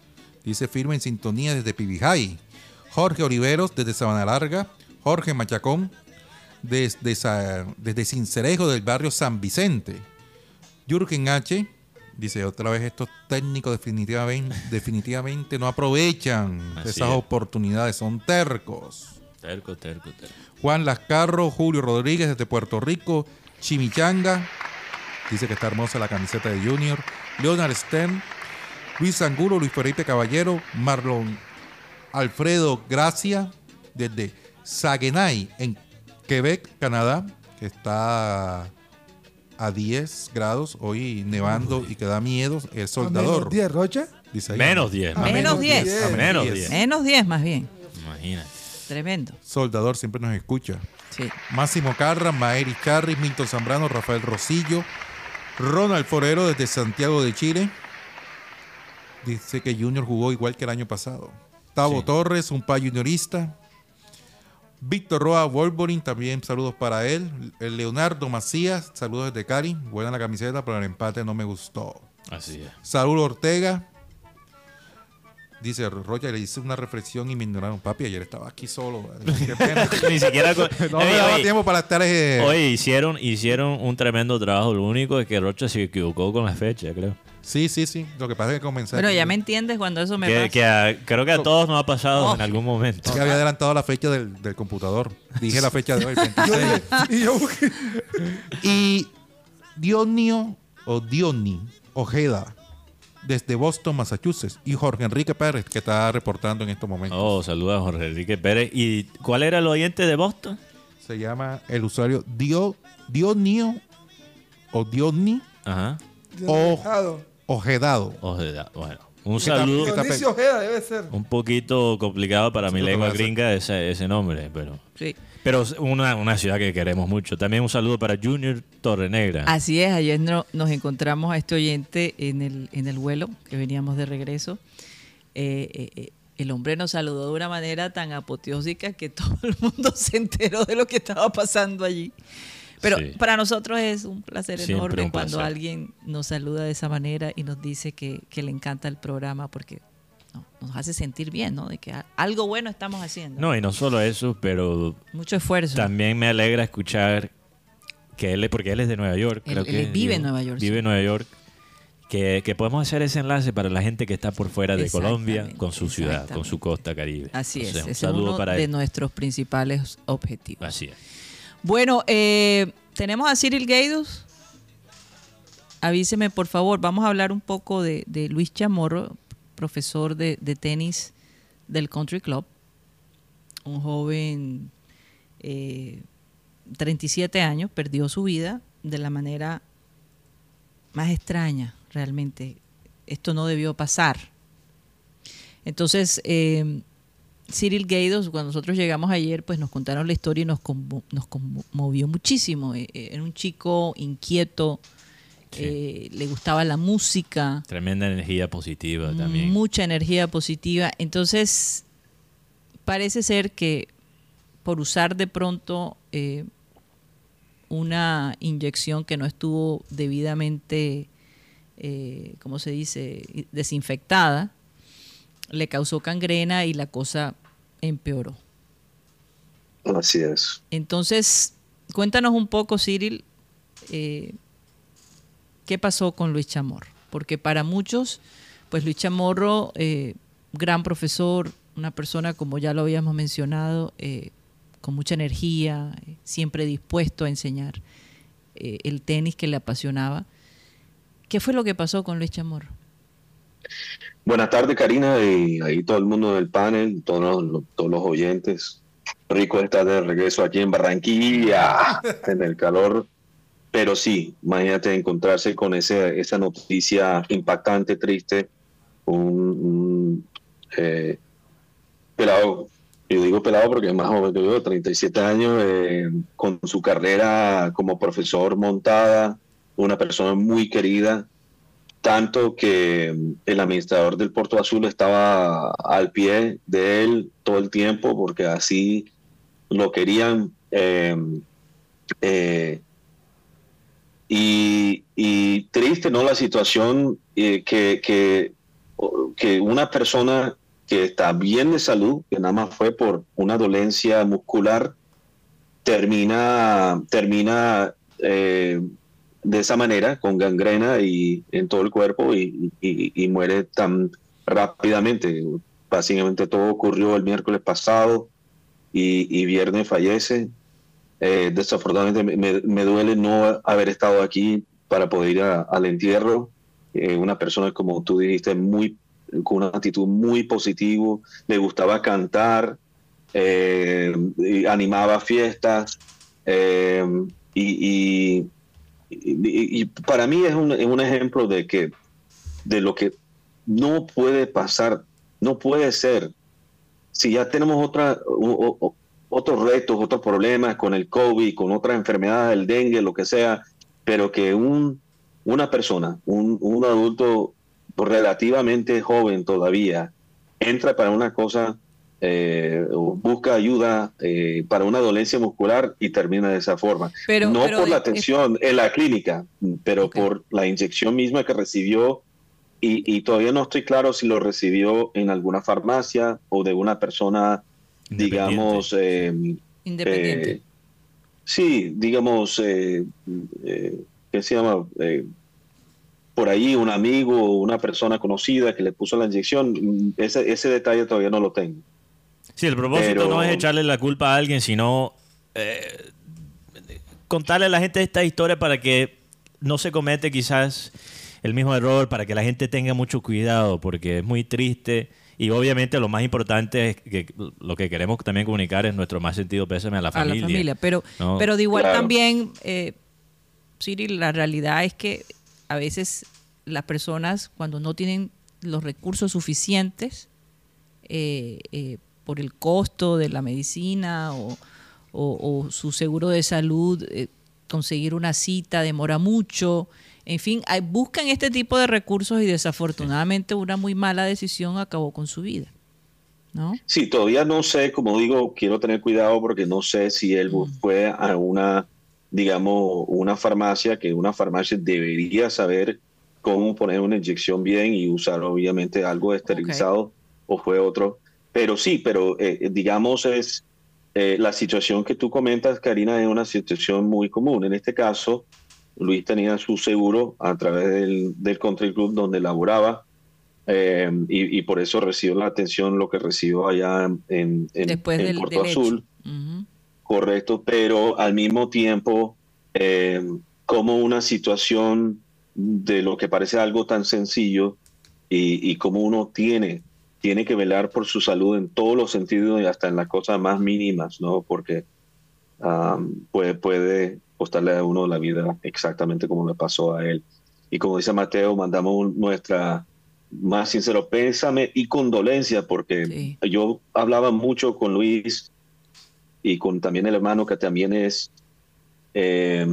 dice firme en sintonía desde Pibijay, Jorge Oliveros desde Sabana Larga, Jorge Machacón desde, desde Cincerejo del barrio San Vicente, Jürgen H. Dice otra vez estos técnicos definitivamente, definitivamente no aprovechan Así esas es. oportunidades, son tercos. Terco, terco, terco. Juan Lascarro, Julio Rodríguez desde Puerto Rico, Chimichanga, dice que está hermosa la camiseta de Junior, Leonard Stern, Luis Angulo, Luis Felipe Caballero, Marlon Alfredo Gracia desde Saguenay en Quebec, Canadá, que está a 10 grados hoy nevando y que da miedo, el soldador. Menos 10, Rocha. Dice ahí. Menos 10. A Menos 10. diez. A Menos 10. 10. Menos 10 más bien. Imagínate. Tremendo. Soldador siempre nos escucha. Sí. Máximo Carra, Maeri Charri, Milton Zambrano, Rafael Rosillo, Ronald Forero desde Santiago de Chile. Dice que Junior jugó igual que el año pasado. Tavo Sí. Torres, un pa juniorista. Víctor Roa Wolverine, también saludos para él. El Leonardo Macías, saludos desde Cari. Buena la camiseta, pero el empate no me gustó. Así es. Saúl Ortega. Dice Rocha, le hice una reflexión y me ignoraron. Papi, ayer estaba aquí solo. Qué pena. Ni siquiera. con- no me daba oye, tiempo para estar. eh, Oye, hicieron, hicieron un tremendo trabajo. Lo único es que Rocha se equivocó con la fecha, creo. Sí, sí, sí. Lo que pasa es que comencé. Bueno, ya me entiendes cuando eso me Que, pasa. que a- creo que a todos nos ha pasado Oh. en algún momento. Es que había adelantado la fecha del, del computador. Dije la fecha de hoy, 26. Y yo busqué- y Dionio o Dioni Ojeda, desde Boston, Massachusetts. Y Jorge Enrique Pérez, que está reportando en estos momentos. Oh, saluda a Jorge Enrique Pérez. ¿Y cuál era el oyente de Boston? Se llama el usuario Dio, Dionio o Dioni Ajá. o. Ojedado. Ojeda. Bueno, un saludo. Ojeda debe ser. Un poquito complicado para mi lengua gringa ese, ese nombre, pero Sí. Pero una, una ciudad que queremos mucho. También un saludo para Junior Torrenegra. Así es, ayer no- nos encontramos a este oyente en el, en el vuelo, que veníamos de regreso. Eh, eh, eh, el hombre nos saludó de una manera tan apoteósica que todo el mundo se enteró de lo que estaba pasando allí. Pero Sí. para nosotros es un placer Siempre enorme un cuando placer. alguien nos saluda de esa manera y nos dice que, que le encanta el programa porque nos hace sentir bien, ¿no? De que algo bueno estamos haciendo. No, y no solo eso, pero Mucho esfuerzo. también me alegra escuchar que él, porque él es de Nueva York, Él- creo él que vive en Nueva York, Vive sí. en Nueva York. Que, que podemos hacer ese enlace para la gente que está por fuera de Colombia con su ciudad, con su costa caribe. Así es, un es saludo uno para de él. nuestros principales objetivos. Así es. Bueno, eh, tenemos a Cyril Gaydos. Avíseme, por favor. Vamos a hablar un poco de, de Luis Chamorro, profesor de, tenis del Country Club. Un joven, eh, 37 años, perdió su vida de la manera más extraña, realmente. Esto no debió pasar. Entonces, eh, Cyril Gaydos, cuando nosotros llegamos ayer, pues nos contaron la historia y nos, nos conmovió muchísimo. Eh, eh, Era un chico inquieto, Sí. eh, le gustaba la música, Tremenda energía positiva también. mucha energía positiva. Entonces, parece ser que por usar de pronto eh, una inyección que no estuvo debidamente, eh, ¿cómo se dice?, desinfectada, le causó gangrena y la cosa empeoró. Así es. Entonces, cuéntanos un poco, Cyril, eh, qué pasó con Luis Chamorro. Porque para muchos, pues Luis Chamorro, eh, gran profesor, una persona, como ya lo habíamos mencionado, eh, con mucha energía, eh, siempre dispuesto a enseñar el tenis que le apasionaba. ¿Qué fue lo que pasó con Luis Chamorro? Buenas tardes, Karina, y ahí todo el mundo del panel, todos los, todos los oyentes. Rico estar de regreso aquí en Barranquilla, en el calor. Pero sí, imagínate encontrarse con ese, esa noticia impactante, triste. Un, eh, pelado, yo digo pelado porque es más joven que yo, 37 años, eh, con su carrera como profesor montada, una persona muy querida, tanto que el administrador del Puerto Azul estaba al pie de él todo el tiempo porque así lo querían. eh, y, y triste, ¿no? La situación eh, que, que, una persona que está bien de salud, que nada más fue por una dolencia muscular, termina, termina eh, de esa manera, con gangrena y en todo el cuerpo y, muere tan rápidamente. Básicamente todo ocurrió el miércoles pasado y viernes fallece. Eh, desafortunadamente me, me- duele no haber estado aquí para poder ir al entierro. Eh, una persona, como tú dijiste, muy con una actitud muy positiva, le gustaba cantar, eh, animaba fiestas y, para mí es un, es un ejemplo de que de lo que no puede pasar, no puede ser. Si ya tenemos otra, otros retos, otros problemas con el COVID, con otras enfermedades, el dengue, lo que sea, pero que un, una persona, un, un adulto relativamente joven todavía, entra para una cosa, eh, busca ayuda eh, para una dolencia muscular y termina de esa forma. Pero- no pero por la es- atención en la clínica, pero Ok. por la inyección misma que recibió y, y todavía no estoy claro si lo recibió en alguna farmacia o de una persona, digamos, eh, Independiente. eh, sí, digamos, eh, eh, ¿qué se llama? Eh, por ahí un amigo o una persona conocida que le puso la inyección, mm, ese, ese detalle todavía no lo tengo. Sí, el propósito Pero- no es echarle la culpa a alguien, sino eh, contarle a la gente esta historia para que no se comete quizás el mismo error, para que la gente tenga mucho cuidado, porque es muy triste. Y obviamente lo más importante es que lo que queremos también comunicar es nuestro más sentido pésame a la a familia. la familia. Pero, ¿no? pero de igual Claro. también, eh, Siri, la realidad es que a veces las personas cuando no tienen los recursos suficientes eh, eh, por el costo de la medicina o, o- o su seguro de salud, eh, conseguir una cita demora mucho. En fin, hay- buscan este tipo de recursos y desafortunadamente una muy mala decisión acabó con su vida. ¿No? Sí, todavía no sé, como digo, quiero tener cuidado porque no sé si él fue a una, digamos, una farmacia, que una farmacia debería saber cómo poner una inyección bien y usar obviamente algo esterilizado o fue otro. Pero sí, pero eh, digamos es eh, la situación que tú comentas, Karina, es una situación muy común. En este caso, Luis tenía su seguro a través del, del country club donde laboraba. eh, y, y por eso recibió la atención lo que recibió allá en, en, en Después del, Puerto del. Azul. Correcto, pero al mismo tiempo, eh, como una situación de lo que parece algo tan sencillo y, y como uno tiene, tiene que velar por su salud en todos los sentidos y hasta en las cosas más mínimas, ¿no? Porque um, puede, puede costarle a uno la vida exactamente como le pasó a él. Y como dice Mateo, mandamos nuestra más sincero pésame y condolencia porque yo hablaba mucho con Luis y con también el hermano que también es, eh,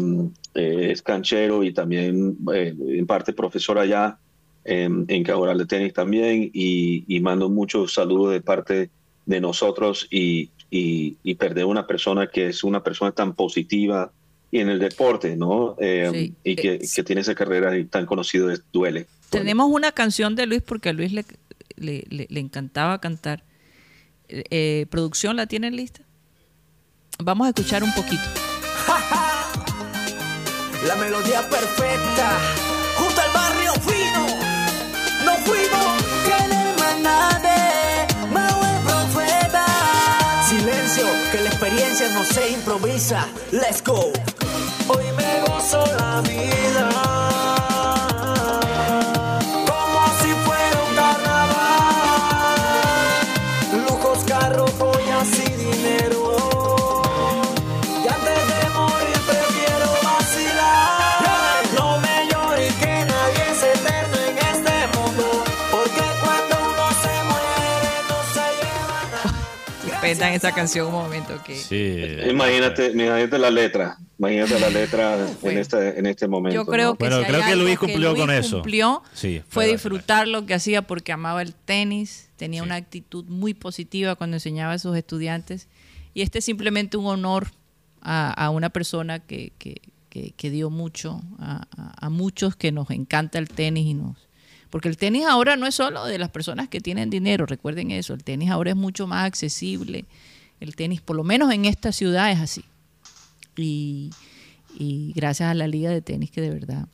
eh, es canchero y también eh, en parte profesor allá en, en Cabral de Tenis también y, y mando muchos saludos de parte de nosotros y, y, y perder una persona que es una persona tan positiva y en el deporte, ¿no? Eh, Sí. Y que, que tiene esa carrera tan conocido, es- duele. Tenemos una canción de Luis porque a Luis le, le, le- le encantaba cantar. Eh, eh, ¿Producción la tienen lista? Vamos a escuchar un poquito. La melodía perfecta, junto al barrio fino. Nos fuimos, que no Mau profeta. Silencio, que la experiencia no se improvisa. Let's go. Hoy me gozo la vida. Suspendan esa canción un momento. que Sí. Imagínate, imagínate la letra, imagínate la letra en este, en este momento. Yo creo ¿no? que Bueno, si creo que Luis cumplió Luis con eso. cumplió, Sí, fue fue- disfrutar lo que hacía porque amaba el tenis, tenía una actitud muy positiva cuando enseñaba a sus estudiantes y este es simplemente un honor a, a una persona que, que- que- que dio mucho a, a- a muchos que nos encanta el tenis y nos porque el tenis ahora no es solo de las personas que tienen dinero, recuerden eso, el tenis ahora es mucho más accesible, el tenis por lo menos en esta ciudad es así y, gracias a la liga de tenis que de verdad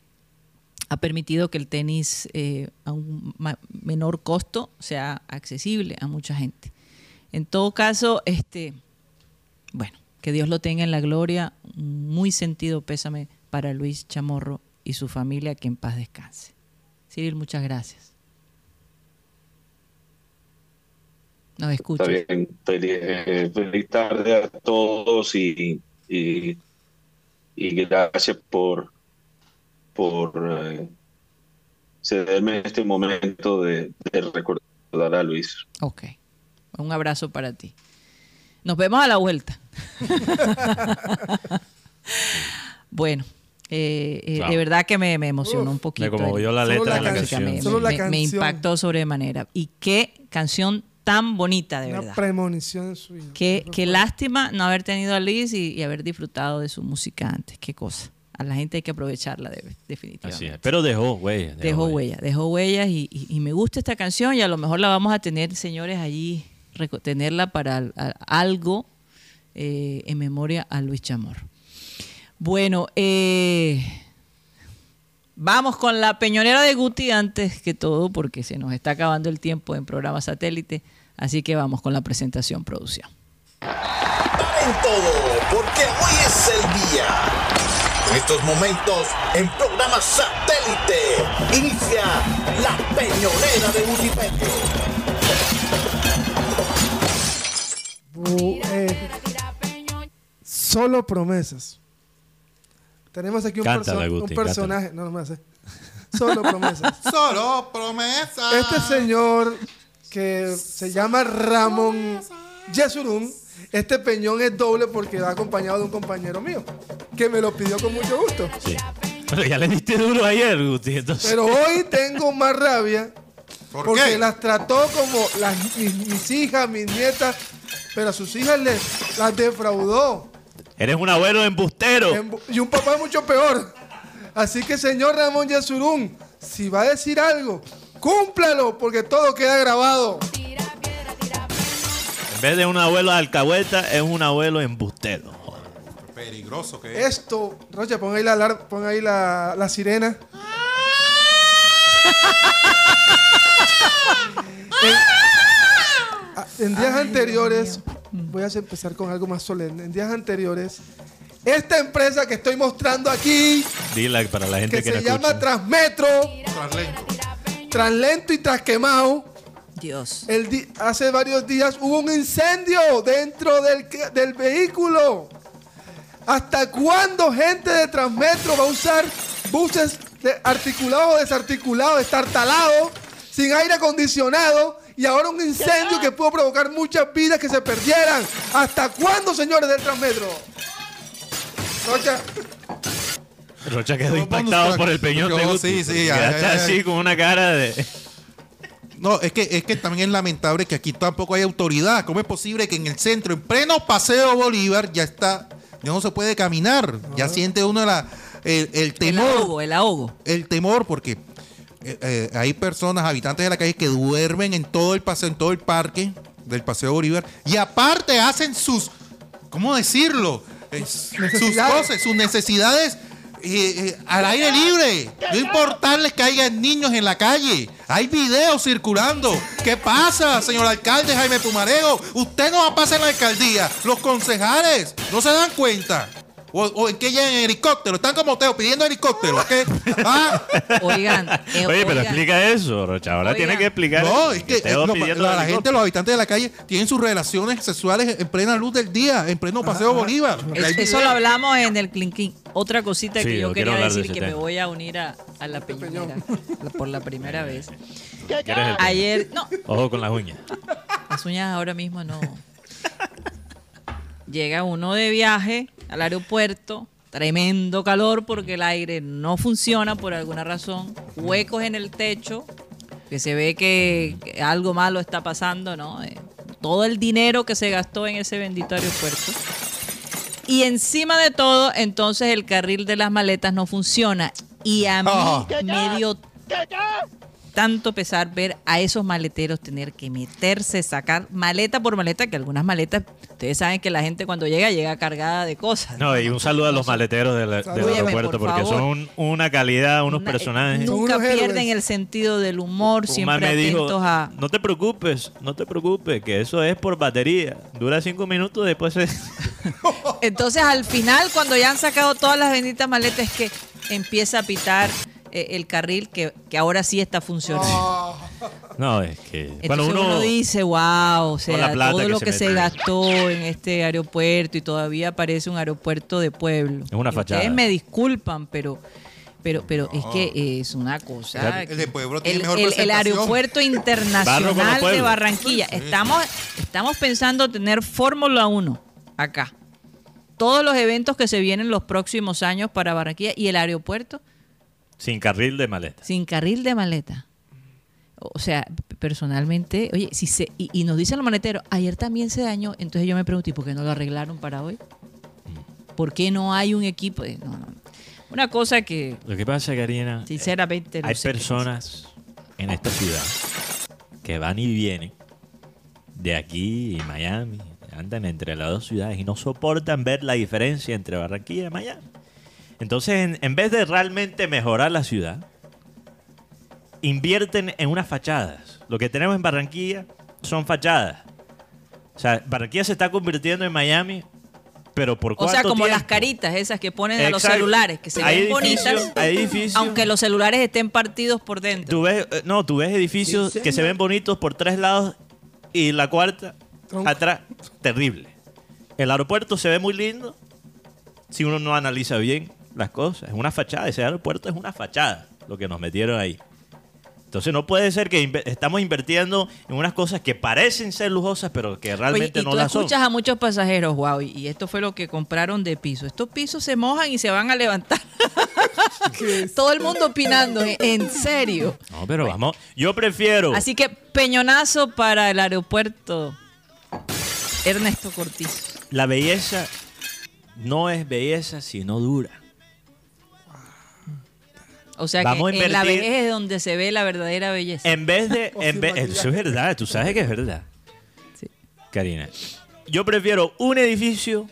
ha permitido que el tenis eh, a un menor costo sea accesible a mucha gente. En todo caso, este, bueno, que Dios lo tenga en la gloria, muy sentido pésame para Luis Chamorro y su familia, que en paz descanse. Cyril, muchas gracias. Nos escuchas. Está bien, feliz, eh, feliz tarde a todos y, y, y gracias por, por eh, cederme este momento de, de recordar a Luis. Ok. Un abrazo para ti. Nos vemos a la vuelta. bueno, eh, eh, de verdad que me, me emocionó un Me poquito. conmovió el- la Solo letra la de la música, canción. Me, Solo la me- me canción. impactó sobremanera. Y qué canción tan bonita, de Una verdad. premonición en su vida. Qué, qué lástima no haber tenido a Luis y, y haber disfrutado de su música antes. Qué cosa. a la gente hay que aprovecharla de- Así definitivamente. es. Pero dejó huellas. Dejó huellas, dejó huellas y, y- y me gusta esta canción y a lo mejor la vamos a tener, señores, allí, tenerla para a- algo eh, en memoria a Luis Chamorro. Bueno, eh, vamos con la peñonera de Guti antes que todo porque se nos está acabando el tiempo en programa satélite, así que vamos con la presentación producción. en todo, porque hoy es el día. En estos momentos, en programa satélite, inicia la peñonera de Wikipedia. Bu- eh, solo promesas. Tenemos aquí un, Cántala, perso- un Guti, personaje. No, no me hace. Solo promesas. Solo promesa. Este señor que se llama Ramón Yesurún, este peñón es doble porque va acompañado de un compañero mío, que me lo pidió con mucho gusto. Sí. Pero ya le diste duro ayer, Guti. Entonces... Pero hoy tengo más rabia ¿Por porque qué? las trató como las, mis, mis hijas, mis nietas, pero a sus hijas les, las defraudó. Eres un abuelo embustero. En- Y un papá mucho peor. Así que, señor Ramón Yesurún, si va a decir algo, cúmplalo, porque todo queda grabado. En vez de un abuelo alcahueta, es un abuelo embustero. Peligroso que es. Esto, Rocha, pon ahí la, alar- pon ahí la, la sirena. en, a- en días anteriores, voy a empezar con algo más solemne. En días anteriores, esta empresa que estoy mostrando aquí, Dile para la gente que que, se no llama escucha. Transmetro, Translento y Trasquemao, Dios. el di- hace varios días hubo un incendio dentro del, del vehículo. ¿Hasta cuándo gente de Transmetro va a usar buses articulados o desarticulados, destartalados, sin aire acondicionado? Y ahora un incendio que pudo provocar muchas vidas que se perdieran. ¿Hasta cuándo, señores del Transmetro? Rocha, Rocha quedó impactado por el peñón yo- de Guti. sí, sí, ya, Quedaste así con una cara de... No, es que, es que también es lamentable que aquí tampoco hay autoridad. ¿Cómo es posible que en el centro, en pleno paseo Bolívar, ya está, ya no se puede caminar? Ya siente uno la, el, el El temor. ahogo, el ahogo. El temor, porque eh, eh, hay personas, habitantes de la calle, que duermen en todo el paseo, en todo el parque del paseo Bolívar, y aparte hacen sus, ¿cómo decirlo? Eh, sus Necesidades. cosas, sus necesidades eh, al aire libre. No importarles que haya niños en la calle. Hay videos circulando. ¿Qué pasa, señor alcalde Jaime Pumarego? Usted no va a pasar en la alcaldía. Los concejales no se dan cuenta. O, o en que llegan en helicóptero. Están como Teo pidiendo helicóptero. ¿Qué? Ah, Oigan, eh, Oye, pero oigan, explica eso, Rocha. Ahora Oigan. tiene que explicar. No, es que eh, lo- la, gente, los habitantes de la calle, tienen sus relaciones sexuales en plena luz del día, en pleno paseo Bolívar. Es- eso lo hablamos en el Clean. Otra cosita Sí, que yo quería de decir que me voy a unir a, a la peñonera la- por la primera vez. Ayer, no, Ojo con las uñas. las uñas ahora mismo no. Llega uno de viaje al aeropuerto, tremendo calor porque el aire no funciona por alguna razón, huecos en el techo, que se ve que, algo malo está pasando, ¿no? Eh, todo el dinero que se gastó en ese bendito aeropuerto. Y encima de todo, entonces el carril de las maletas no funciona. Y a mí Ah. me dio tanto pesar ver a esos maleteros tener que meterse, sacar maleta por maleta, que algunas maletas, ustedes saben que la gente cuando llega, llega cargada de cosas. No, y un saludo a los maleteros del, aeropuerto, por porque favor. son una calidad, unos Una- personajes. Son Nunca unos héroes. pierden el sentido del humor, Un siempre me dijo, atentos a... no te preocupes, no te preocupes, que eso es por batería. Dura cinco minutos, después se... Entonces al final, cuando ya han sacado todas las benditas maletas, es que empieza a pitar eh, el carril que, que ahora sí está funcionando. No, es que... Entonces Cuando uno, uno... dice, wow, o sea, todo que lo que se gastó en este aeropuerto y todavía parece un aeropuerto de pueblo. Es una fachada. Ustedes me disculpan, pero... Pero, pero es que es una cosa. el de Pueblo tiene el, mejor el- aeropuerto internacional de. Barranquilla. Estamos, estamos pensando tener Fórmula 1 acá. Todos los eventos que se vienen los próximos años para Barranquilla y el aeropuerto Sin carril de maleta. sin carril de maleta. O sea, personalmente, oye, si se y, y nos dicen los maleteros, ayer también se dañó, entonces yo me pregunto, ¿y por qué no lo arreglaron para hoy? ¿Por qué no hay un equipo? de- no, no. Una cosa que, Lo que pasa, Karina, sinceramente, no hay sé personas en esta ciudad que van y vienen de aquí y Miami, andan entre las dos ciudades y no soportan ver la diferencia entre Barranquilla y Miami. Entonces, en, en vez de realmente mejorar la ciudad, invierten en unas fachadas. Lo que tenemos en Barranquilla son fachadas. O sea, Barranquilla se está convirtiendo en Miami, pero por O cuánto sea, como tiempo? las caritas esas que ponen a los Exacto. celulares, que se Hay ven edificios- bonitas, hay edificios- aunque los celulares estén partidos por dentro. Tú ves, eh, no, tú ves edificios Sí, que se ven bonitos por tres lados y la cuarta atrás, terrible. El aeropuerto se ve muy lindo si uno no analiza bien las cosas. Es una fachada, ese aeropuerto es una fachada lo que nos metieron ahí. Entonces no puede ser que estamos invirtiendo en unas cosas que parecen ser lujosas, pero que Oye, realmente y no tú las son. escuchas a muchos pasajeros, wow, y esto fue lo que compraron de piso. Estos pisos se mojan y se van a levantar. Todo el mundo opinando, en- en serio. No, pero vamos, yo prefiero. Así que peñonazo para el aeropuerto Ernesto Cortiz. La belleza no es belleza si no dura. O sea Vamos que a en la vejez es donde se ve la verdadera belleza. En vez de. en vez- eso es verdad, tú sabes que es verdad. Karina. Yo prefiero un edificio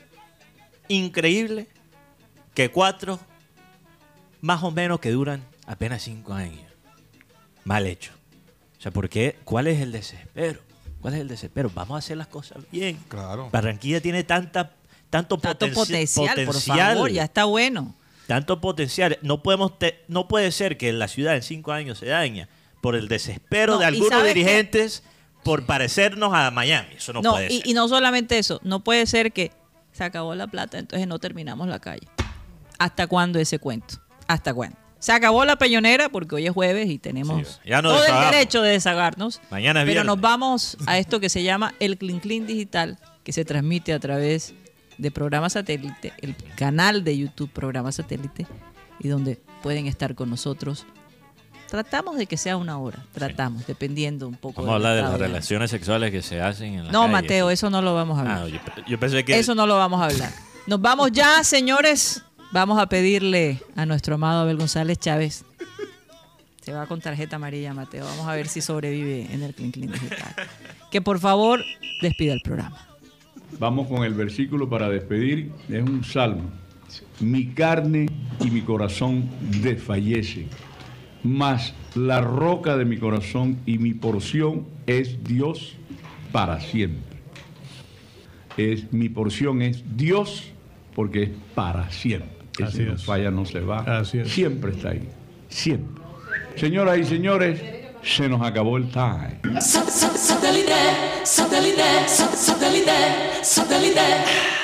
increíble que cuatro más o menos que duran apenas cinco años. Mal hecho. O sea, ¿por qué? ¿Cuál es el desespero? ¿Cuál es el desespero? Vamos a hacer las cosas bien. Claro. Barranquilla tiene tanta, tanto, Tanto potenci- potencial, por favor, ya está bueno. Tanto potencial. No, podemos te- no puede ser que la ciudad en cinco años se daña por el desespero No, de algunos dirigentes por parecernos a Miami. Eso no, No, puede y, ser. y no solamente eso, no puede ser que se acabó la plata, entonces no terminamos la calle. ¿Hasta cuándo ese cuento? ¿Hasta cuándo? Se acabó la peñonera porque hoy es jueves y tenemos ya todo el derecho de desagarnos. Mañana es Pero nos vamos a esto que se llama el Clean Clean Digital, que se transmite a través de programa satélite, el canal de YouTube programa satélite, y donde pueden estar con nosotros. Tratamos de que sea una hora, tratamos, dependiendo un poco. Vamos a hablar de las relaciones sexuales que se hacen en la No, calle. Mateo, eso no lo vamos a hablar. Ah, yo, yo pensé que... Eso no lo vamos a hablar. Nos vamos ya, señores. Vamos a pedirle a nuestro amado Abel González Chávez. Se va con tarjeta amarilla, Mateo. Vamos a ver si sobrevive en el Clean Clean Digital. Que por favor despida el programa. Vamos con el versículo para despedir. Es un salmo. Mi carne y mi corazón desfallecen, mas la roca de mi corazón y mi porción es Dios para siempre. Es, mi porción es Dios porque es para siempre. Ese Así no es. falla, no se va. Siempre está ahí. Siempre. Señoras y señores, se nos acabó el time. Satellite, satellite, satellite, satellite.